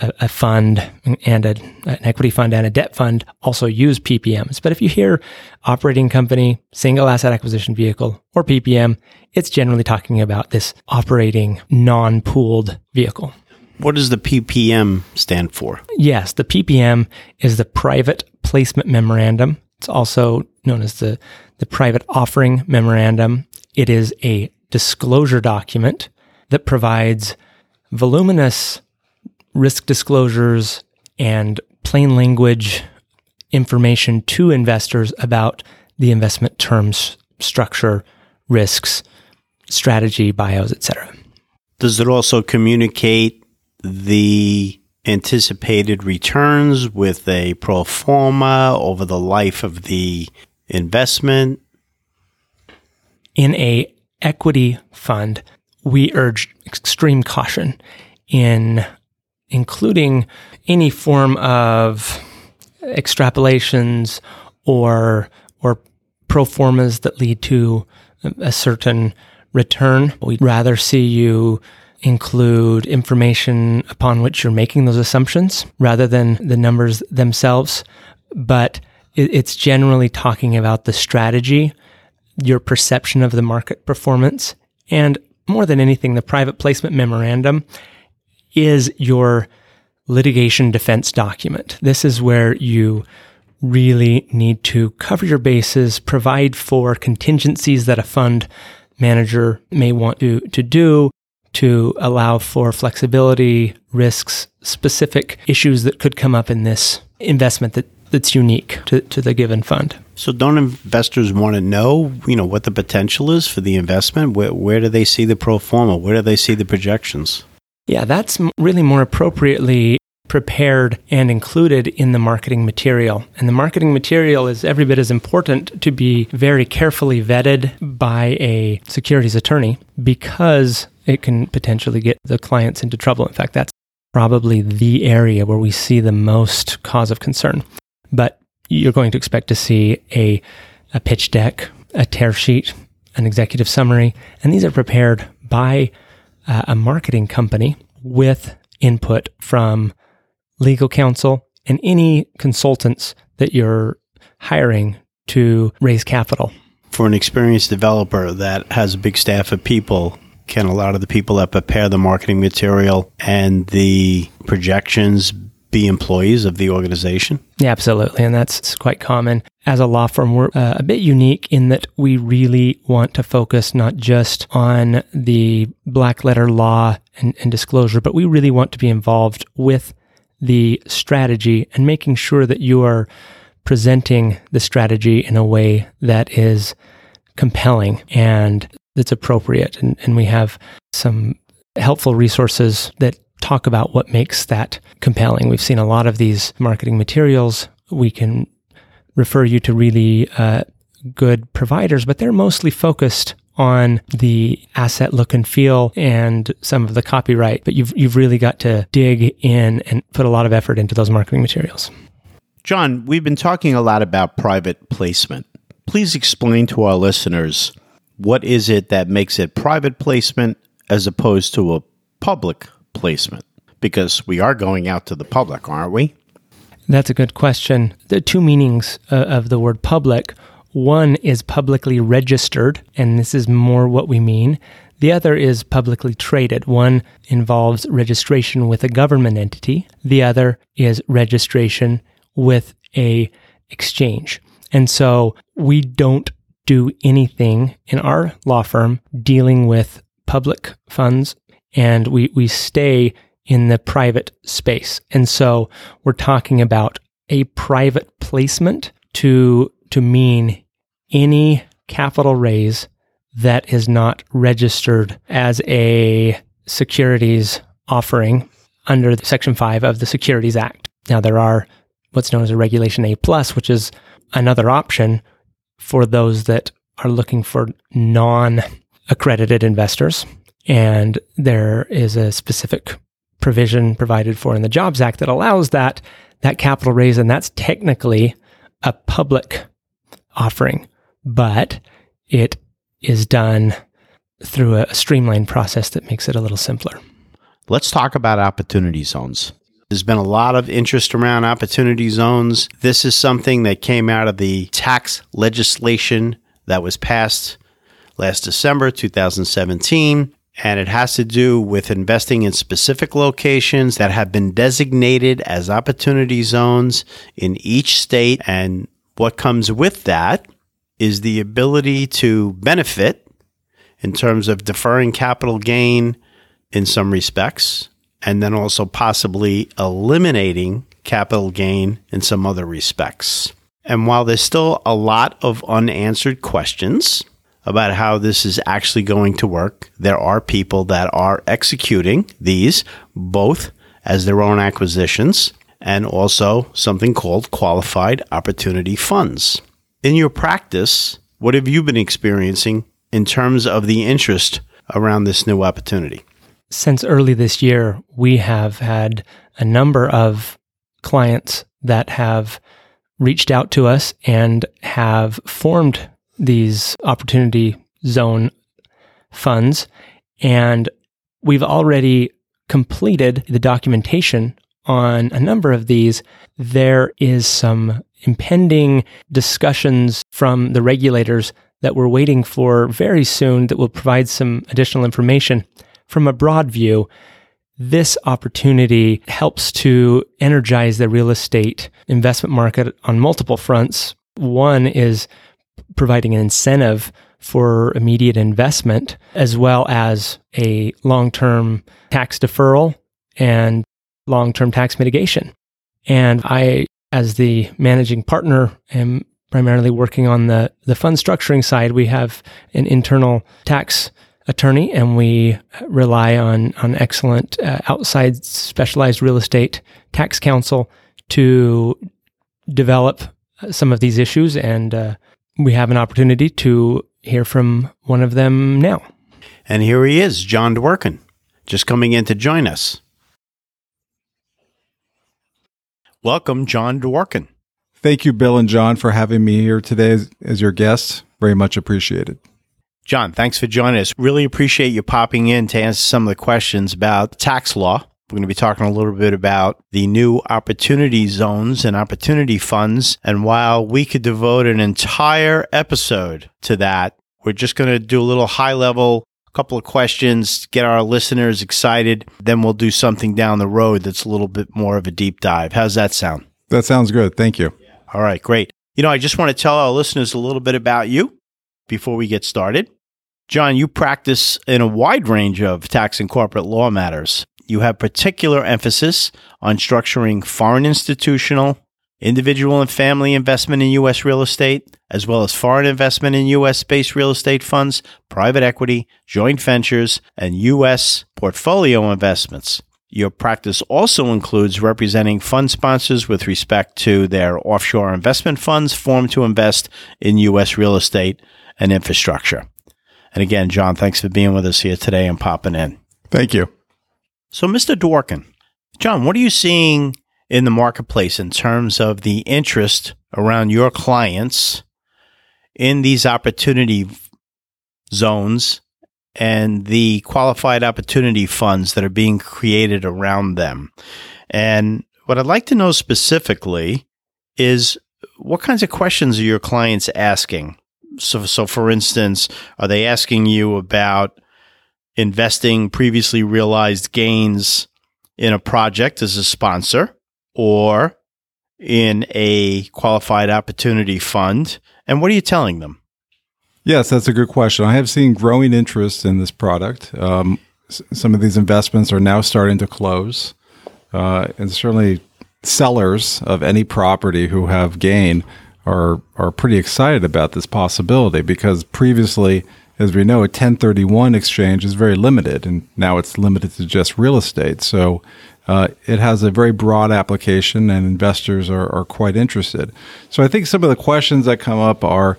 a, a fund and a, an equity fund and a debt fund also use PPMs. But if you hear operating company, single asset acquisition vehicle, or PPM, it's generally talking about this operating non pooled vehicle.
What does the PPM stand for?
Yes, the PPM is the private placement memorandum. It's also known as the, the private offering memorandum. It is a disclosure document that provides voluminous risk disclosures and plain language information to investors about the investment terms, structure, risks, strategy, bios, etc.
Does it also communicate the anticipated returns with a pro forma over the life of the investment?
In a equity fund, we urge extreme caution in including any form of extrapolations or or pro formas that lead to a certain return. We'd rather see you include information upon which you're making those assumptions rather than the numbers themselves. But it's generally talking about the strategy your perception of the market performance, and more than anything, the private placement memorandum is your litigation defense document. This is where you really need to cover your bases, provide for contingencies that a fund manager may want to, to do to allow for flexibility, risks, specific issues that could come up in this investment that that's unique to, to the given fund.
So, don't investors want to know, you know, what the potential is for the investment? Where, where do they see the pro forma? Where do they see the projections?
Yeah, that's really more appropriately prepared and included in the marketing material. And the marketing material is every bit as important to be very carefully vetted by a securities attorney because it can potentially get the clients into trouble. In fact, that's probably the area where we see the most cause of concern but you're going to expect to see a, a pitch deck, a tear sheet, an executive summary, and these are prepared by uh, a marketing company with input from legal counsel and any consultants that you're hiring to raise capital.
For an experienced developer that has a big staff of people, can a lot of the people that prepare the marketing material and the projections be employees of the organization?
Yeah, absolutely. And that's quite common. As a law firm, we're uh, a bit unique in that we really want to focus not just on the black letter law and, and disclosure, but we really want to be involved with the strategy and making sure that you are presenting the strategy in a way that is compelling and that's appropriate. And, and we have some helpful resources that talk about what makes that compelling. We've seen a lot of these marketing materials. We can refer you to really uh, good providers, but they're mostly focused on the asset look and feel and some of the copyright. But you've you've really got to dig in and put a lot of effort into those marketing materials.
John, we've been talking a lot about private placement. Please explain to our listeners what is it that makes it private placement as opposed to a public placement? Because we are going out to the public, aren't we?
That's a good question. The two meanings uh, of the word public one is publicly registered, and this is more what we mean. The other is publicly traded. One involves registration with a government entity. The other is registration with a exchange. And so we don't do anything in our law firm dealing with public funds and we, we stay in the private space. And so we're talking about a private placement to, to mean any capital raise that is not registered as a securities offering under Section 5 of the Securities Act. Now, there are what's known as a Regulation A, plus, which is another option for those that are looking for non accredited investors. And there is a specific provision provided for in the Jobs Act that allows that that capital raise, and that's technically a public offering, but it is done through a streamlined process that makes it a little simpler.
Let's talk about opportunity zones. There's been a lot of interest around opportunity zones. This is something that came out of the tax legislation that was passed last December 2017 and it has to do with investing in specific locations that have been designated as opportunity zones in each state. And what comes with that is the ability to benefit in terms of deferring capital gain in some respects, and then also possibly eliminating capital gain in some other respects. And while there's still a lot of unanswered questions, about how this is actually going to work. There are people that are executing these both as their own acquisitions and also something called qualified opportunity funds. In your practice, what have you been experiencing in terms of the interest around this new opportunity?
Since early this year, we have had a number of clients that have reached out to us and have formed these opportunity zone funds. And we've already completed the documentation on a number of these. There is some impending discussions from the regulators that we're waiting for very soon that will provide some additional information. From a broad view, this opportunity helps to energize the real estate investment market on multiple fronts. One is providing an incentive for immediate investment, as well as a long term tax deferral and long term tax mitigation. And I, as the managing partner, am primarily working on the, the fund structuring side. We have an internal tax attorney and we rely on, on excellent uh, outside specialized real estate tax counsel to develop some of these issues and uh, we have an opportunity to hear from one of them now.
And here he is, John Dworkin, just coming in to join us. Welcome, John Dworkin.
Thank you, Bill and John, for having me here today as, as your guest. Very much appreciated.
John, thanks for joining us. Really appreciate you popping in to answer some of the questions about tax law we're going to be talking a little bit about the new opportunity zones and opportunity funds. And while we could devote an entire episode to that, we're just going to do a little high level, a couple of questions, get our listeners excited. Then we'll do something down the road that's a little bit more of a deep dive. How's that sound?
That sounds good. Thank you.
All right, great. You know, I just want to tell our listeners a little bit about you before we get started. John, you practice in a wide range of tax and corporate law matters you have particular emphasis on structuring foreign institutional, individual and family investment in U.S. real estate, as well as foreign investment in U.S. based real estate funds, private equity, joint ventures, and U.S. portfolio investments. Your practice also includes representing fund sponsors with respect to their offshore investment funds formed to invest in U.S. real estate and infrastructure. And again, John, thanks for being with us here today and popping in.
Thank you.
So, Mr. Dworkin, John, what are you seeing in the marketplace in terms of the interest around your clients in these opportunity zones and the qualified opportunity funds that are being created around them. And what I'd like to know specifically is what kinds of questions are your clients asking? So, so for instance, are they asking you about investing previously realized gains in a project as a sponsor or in a qualified opportunity fund? And what are you telling them?
Yes, that's a good question. I have seen growing interest in this product. Um, s- some of these investments are now starting to close. Uh, and certainly sellers of any property who have gain are are pretty excited about this possibility because previously, as we know, a 1031 exchange is very limited, and now it's limited to just real estate. So uh, it has a very broad application, and investors are, are quite interested. So I think some of the questions that come up are.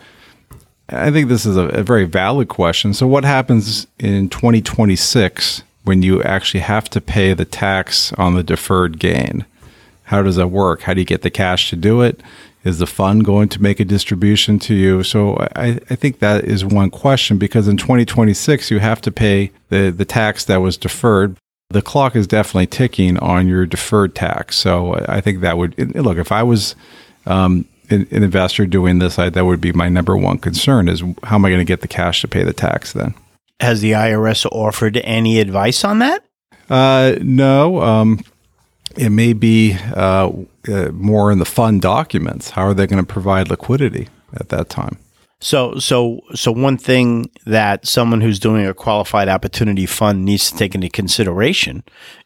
I think this is a, a very valid question. So, what happens in 2026 when you actually have to pay the tax on the deferred gain? How does that work? How do you get the cash to do it? Is the fund going to make a distribution to you? So I, I think that is one question because in 2026 you have to pay the, the tax that was deferred. The clock is definitely ticking on your deferred tax. So I think that would look if I was um, an, an investor doing this, I, that would be my number one concern: is how am I going to get the cash to pay the tax then?
Has the IRS offered any advice on that?
Uh, no. Um, it may be uh, uh, more in the fund documents. How are they going to provide liquidity at that time?
So, so, so one thing that someone who's doing a qualified opportunity fund needs to take into consideration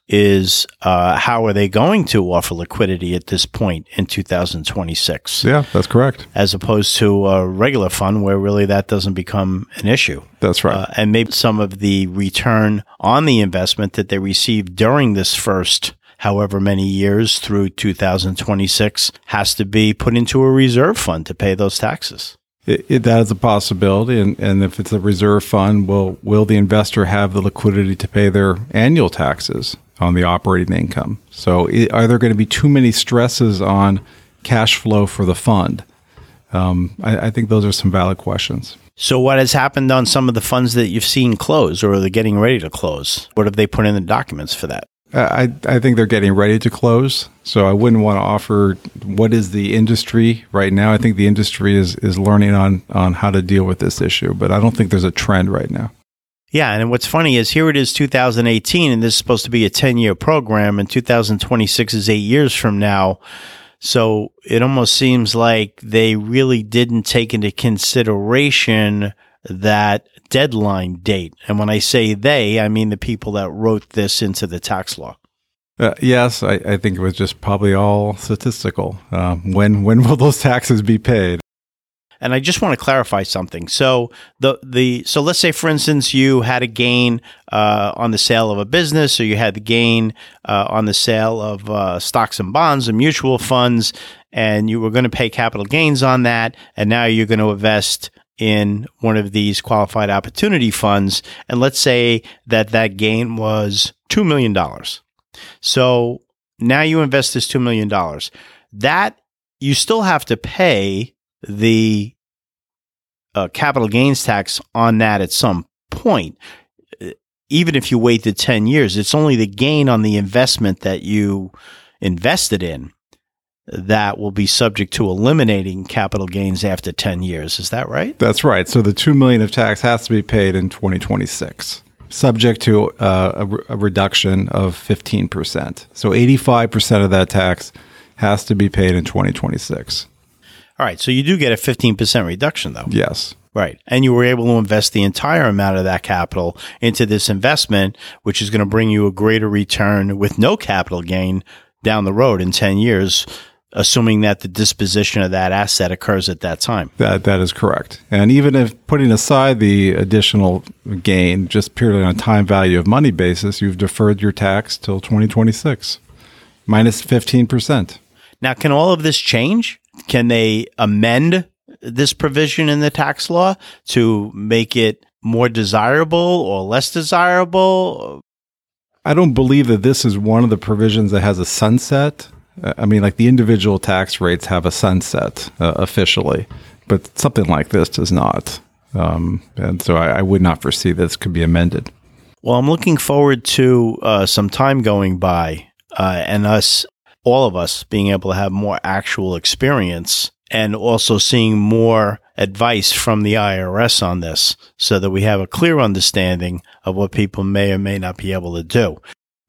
is uh, how are they going to offer liquidity at this point in 2026?
Yeah, that's correct.
As opposed to a regular fund where really that doesn't become an issue.
That's right.
Uh, and maybe some of the return on the investment that they received during this first however many years through 2026 has to be put into a reserve fund to pay those taxes.
It, it, that is a possibility, and, and if it's a reserve fund, will will the investor have the liquidity to pay their annual taxes on the operating income? So, it, are there going to be too many stresses on cash flow for the fund? Um, I, I think those are some valid questions.
So, what has happened on some of the funds that you've seen close or are they getting ready to close? What have they put in the documents for that?
Uh, I, I think they're getting ready to close. So I wouldn't want to offer what is the industry right now. I think the industry is, is learning on, on how to deal with this issue, but I don't think there's a trend right now.
Yeah, and what's funny is here it is 2018, and this is supposed to be a 10 year program, and 2026 is eight years from now. So it almost seems like they really didn't take into consideration that deadline date. And when I say they, I mean the people that wrote this into the tax law.
Uh, yes, I, I, think it was just probably all statistical. Uh, when when will those taxes be paid?
And I just want to clarify something. So the the so let's say for instance you had a gain uh, on the sale of a business, or you had the gain uh, on the sale of uh, stocks and bonds and mutual funds, and you were going to pay capital gains on that, and now you're going to invest in one of these qualified opportunity funds. And let's say that that gain was $2 million. So now you invest this $2 million. That you still have to pay the uh, capital gains tax on that at some point. Even if you wait the 10 years, it's only the gain on the investment that you invested in that will be subject to eliminating capital gains after 10 years. Is that right?
That's right. So the 2 million of tax has to be paid in 2026, subject to uh, a, re- a reduction of 15%. So 85% of that tax has to be paid in 2026.
All right. So you do get a 15% reduction though.
Yes.
Right. And you were able to invest the entire amount of that capital into this investment, which is going to bring you a greater return with no capital gain down the road in 10 years assuming that the disposition of that asset occurs at that time.
That that is correct. And even if putting aside the additional gain just purely on a time value of money basis, you've deferred your tax till 2026 minus 15%.
Now, can all of this change? Can they amend this provision in the tax law to make it more desirable or less desirable?
I don't believe that this is one of the provisions that has a sunset I mean, like the individual tax rates have a sunset uh, officially, but something like this does not. Um, and so I, I, would not foresee this could be amended.
Well, I'm looking forward to uh, some time going by uh, and us, all of us, being able to have more actual experience and also seeing more advice from the IRS on this so that we have a clear understanding of what people may or may not be able to do.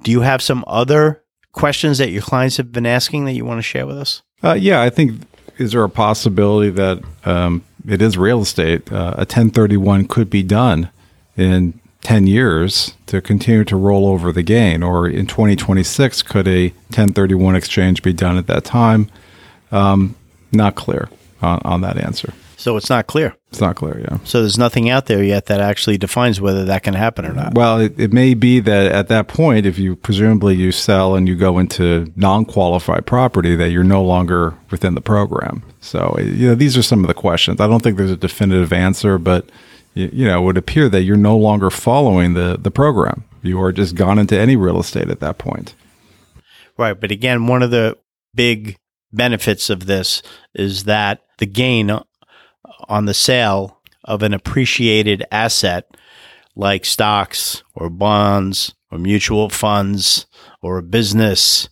Do you have some other questions that your clients have been asking that you want to share with us?
Uh, yeah, I think is there a possibility that um, it is real estate? Uh, a 1031 could be done in 10 years to continue to roll over the gain, or in 2026, could a 1031 exchange be done at that time? Um, not clear on, on that answer.
So it's not clear.
It's not clear, yeah.
So there's nothing out there yet that actually defines whether that can happen or not.
Well, it, it may be that at that point, if you presumably you sell and you go into non-qualified property, that you're no longer within the program. So you know these are some of the questions. I don't think there's a definitive answer, but you, you know it would appear that you're no longer following the the program. You are just gone into any real estate at that point.
Right, but again, one of the big benefits of this is that the gain on the sale of an appreciated asset like stocks or bonds or mutual funds or a business.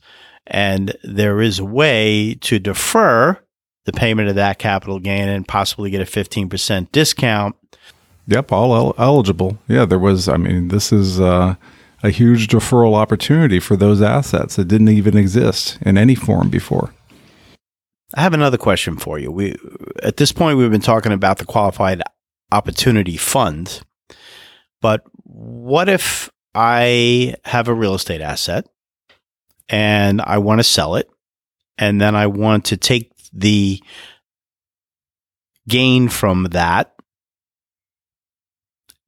And there is a way to defer the payment of that capital gain and possibly get a 15% discount.
Yep, all el- eligible. Yeah, there was, I mean, this is uh, a huge deferral opportunity for those assets that didn't even exist in any form before.
I have another question for you. We at this point we've been talking about the qualified opportunity fund, but what if I have a real estate asset and I want to sell it and then I want to take the gain from that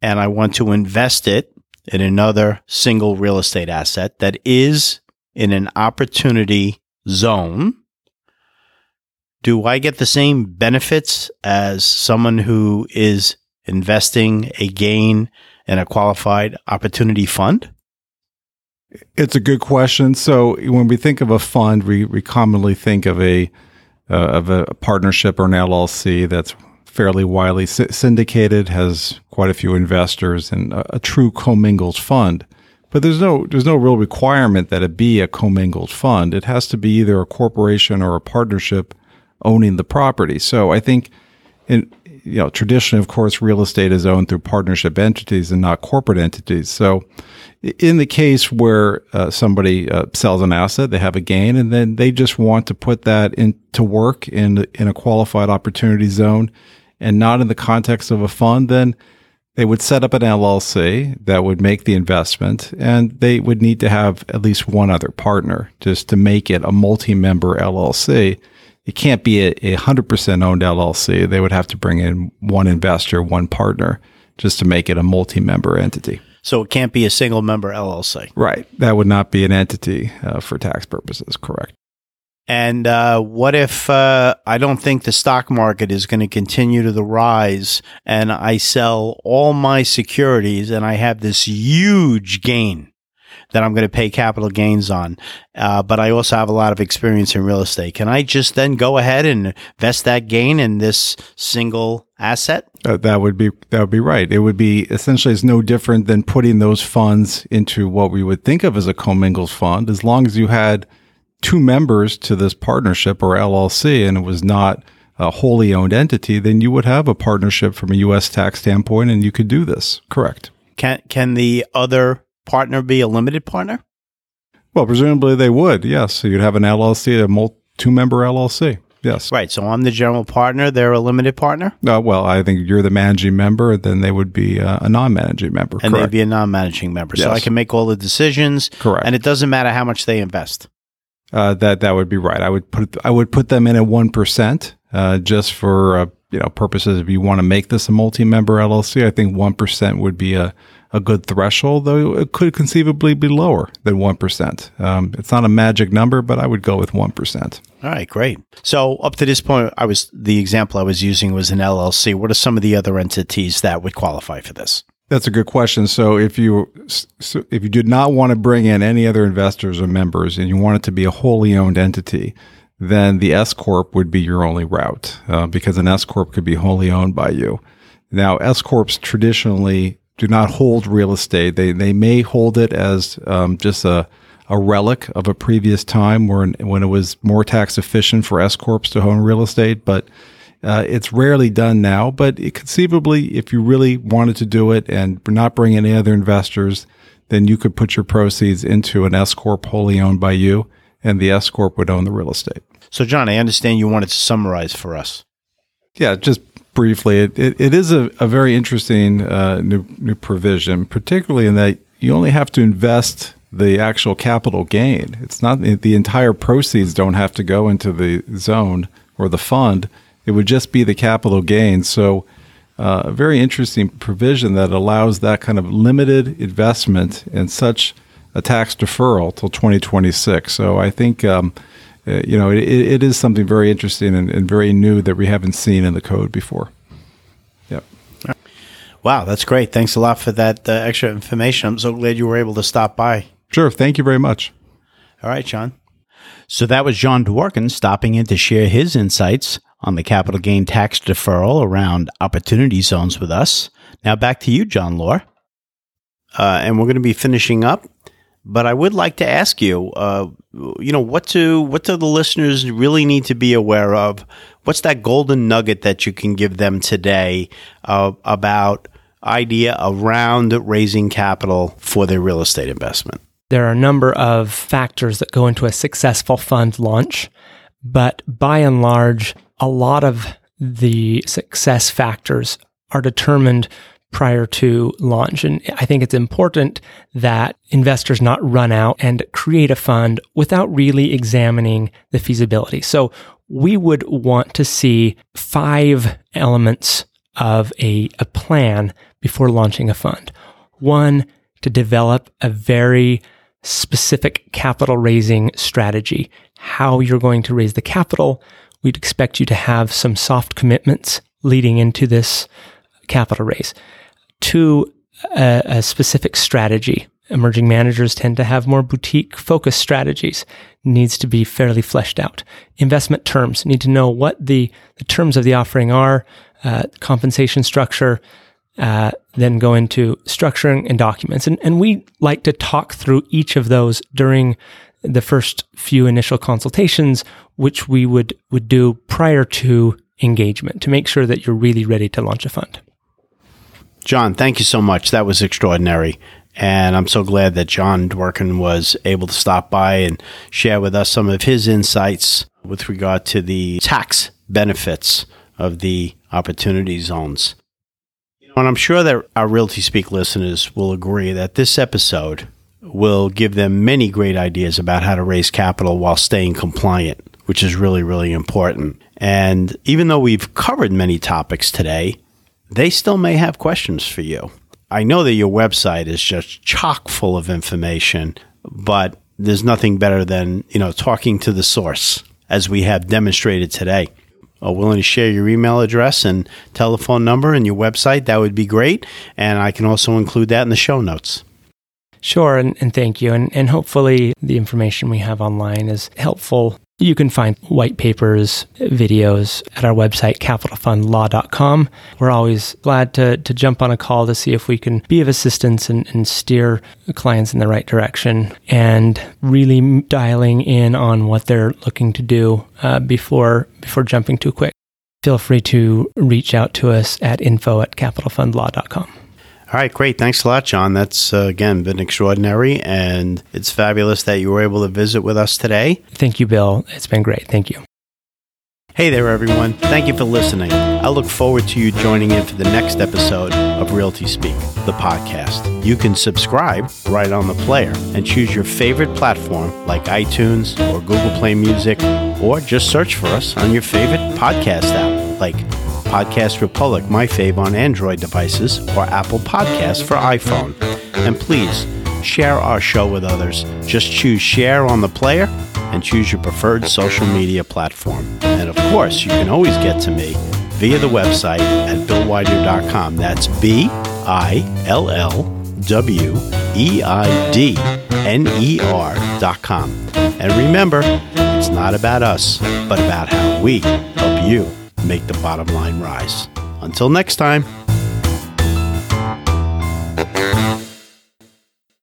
and I want to invest it in another single real estate asset that is in an opportunity zone do I get the same benefits as someone who is investing a gain in a qualified opportunity fund?
It's a good question. So when we think of a fund, we, we commonly think of a uh, of a partnership or an LLC that's fairly widely syndicated, has quite a few investors, and a, a true commingled fund. But there's no there's no real requirement that it be a commingled fund. It has to be either a corporation or a partnership owning the property. So I think in you know traditionally of course real estate is owned through partnership entities and not corporate entities. So in the case where uh, somebody uh, sells an asset, they have a gain and then they just want to put that into work in in a qualified opportunity zone and not in the context of a fund, then they would set up an LLC that would make the investment and they would need to have at least one other partner just to make it a multi-member LLC it can't be a, 100% owned LLC. They would have to bring in one investor, one partner, just to make it a multi member entity.
So it can't be a single member LLC.
Right. That would not be an entity uh, for tax purposes. Correct.
And uh, what if uh, I don't think the stock market is going to continue to the rise and I sell all my securities and I have this huge gain? That I'm going to pay capital gains on. Uh, but I also have a lot of experience in real estate. Can I just then go ahead and invest that gain in this single asset?
Uh, that would be that would be right. It would be essentially it's no different than putting those funds into what we would think of as a commingled fund. As long as you had two members to this partnership or LLC, and it was not a wholly owned entity, then you would have a partnership from a U.S. tax standpoint, and you could do this. Correct.
Can can the other partner be a limited partner?
Well, presumably they would. Yes, so you'd have an LLC, a multi- two-member LLC. Yes.
Right. So I'm the general partner. They're a limited partner.
Uh, well, I think you're the managing member. Then they would be uh, a non-managing member.
And
correct.
they'd be a non-managing member. Yes. So I can make all the decisions.
Correct.
And it doesn't matter how much they invest.
Uh, that that would be right. I would put I would put them in at one percent, uh, just for uh, you know purposes. If you want to make this a multi-member LLC, I think one percent would be a a good threshold, though it could conceivably be lower than 1%. Um, it's not a magic number, but I would go with 1%.
All right, great. So up to this point, I was the example I was using was an LLC. What are some of the other entities that would qualify for this?
That's a good question. So if you so if you did not want to bring in any other investors or members and you want it to be a wholly owned entity, then the S corp would be your only route uh, because an S corp could be wholly owned by you. Now, S corps traditionally do not hold real estate. They they may hold it as um, just a a relic of a previous time when when it was more tax efficient for S corps to own real estate, but uh, it's rarely done now. But it, conceivably, if you really wanted to do it and not bring any other investors, then you could put your proceeds into an S corp wholly owned by you, and the S corp would own the real estate.
So, John, I understand you wanted to summarize for us.
Yeah, just briefly, it, it, it is a, a very interesting uh, new, new provision, particularly in that you only have to invest the actual capital gain. It's not the entire proceeds don't have to go into the zone or the fund. It would just be the capital gain. So, uh, a very interesting provision that allows that kind of limited investment and such a tax deferral till 2026. So, I think. Um, uh, you know, it, it is something very interesting and, and, very new that we haven't seen in the code before. Yep.
Wow, that's great. Thanks a lot for that uh, extra information. I'm so glad you were able to stop by.
Sure. Thank you very much.
All right, John. So that was John Dworkin stopping in to share his insights on the capital gain tax deferral around opportunity zones with us. Now back to you, John Lore. Uh, and we're going to be finishing up but I would like to ask you, uh, you know, what do what do the listeners really need to be aware of? What's that golden nugget that you can give them today uh, about idea around raising capital for their real estate investment?
There are a number of factors that go into a successful fund launch, but by and large, a lot of the success factors are determined prior to launch. And I think it's important that investors not run out and create a fund without really examining the feasibility. So we would want to see five elements of a, a plan before launching a fund. One, to develop a very specific capital raising strategy, how you're going to raise the capital. We'd expect you to have some soft commitments leading into this capital raise to a, a specific strategy. Emerging managers tend to have more boutique focused strategies. Needs to be fairly fleshed out. Investment terms need to know what the, the terms of the offering are, uh, compensation structure, uh, then go into structuring and documents. And, and we like to talk through each of those during the first few initial consultations, which we would, would do prior to engagement to make sure that you're really ready to launch a fund.
John, thank you so much. That was extraordinary. And I'm so glad that John Dworkin was able to stop by and share with us some of his insights with regard to the tax benefits of the opportunity zones. And I'm sure that our Realty Speak listeners will agree that this episode will give them many great ideas about how to raise capital while staying compliant, which is really, really important. And even though we've covered many topics today, they still may have questions for you. I know that your website is just chock full of information, but there's nothing better than, you know, talking to the source as we have demonstrated today. Are willing to share your email address and telephone number and your website, that would be great. And I can also include that in the show notes.
Sure, and, and thank you. And, and hopefully, the information we have online is helpful you can find white papers, videos at our website, capitalfundlaw.com. We're always glad to, to jump on a call to see if we can be of assistance and, and steer clients in the right direction and really dialing in on what they're looking to do uh, before, before jumping too quick. Feel free to reach out to us at info at capitalfundlaw.com.
All right, great. Thanks a lot, John. That's uh, again been extraordinary, and it's fabulous that you were able to visit with us today.
Thank you, Bill. It's been great. Thank you.
Hey there, everyone. Thank you for listening. I look forward to you joining in for the next episode of Realty Speak, the podcast. You can subscribe right on the player and choose your favorite platform like iTunes or Google Play Music, or just search for us on your favorite podcast app like Podcast Republic, my fave on Android devices, or Apple Podcasts for iPhone. And please share our show with others. Just choose share on the player and choose your preferred social media platform. And of course, you can always get to me via the website at billweidner.com. That's B I L L W E I D N E R.com. And remember, it's not about us, but about how we help you make the bottom line rise. Until next time.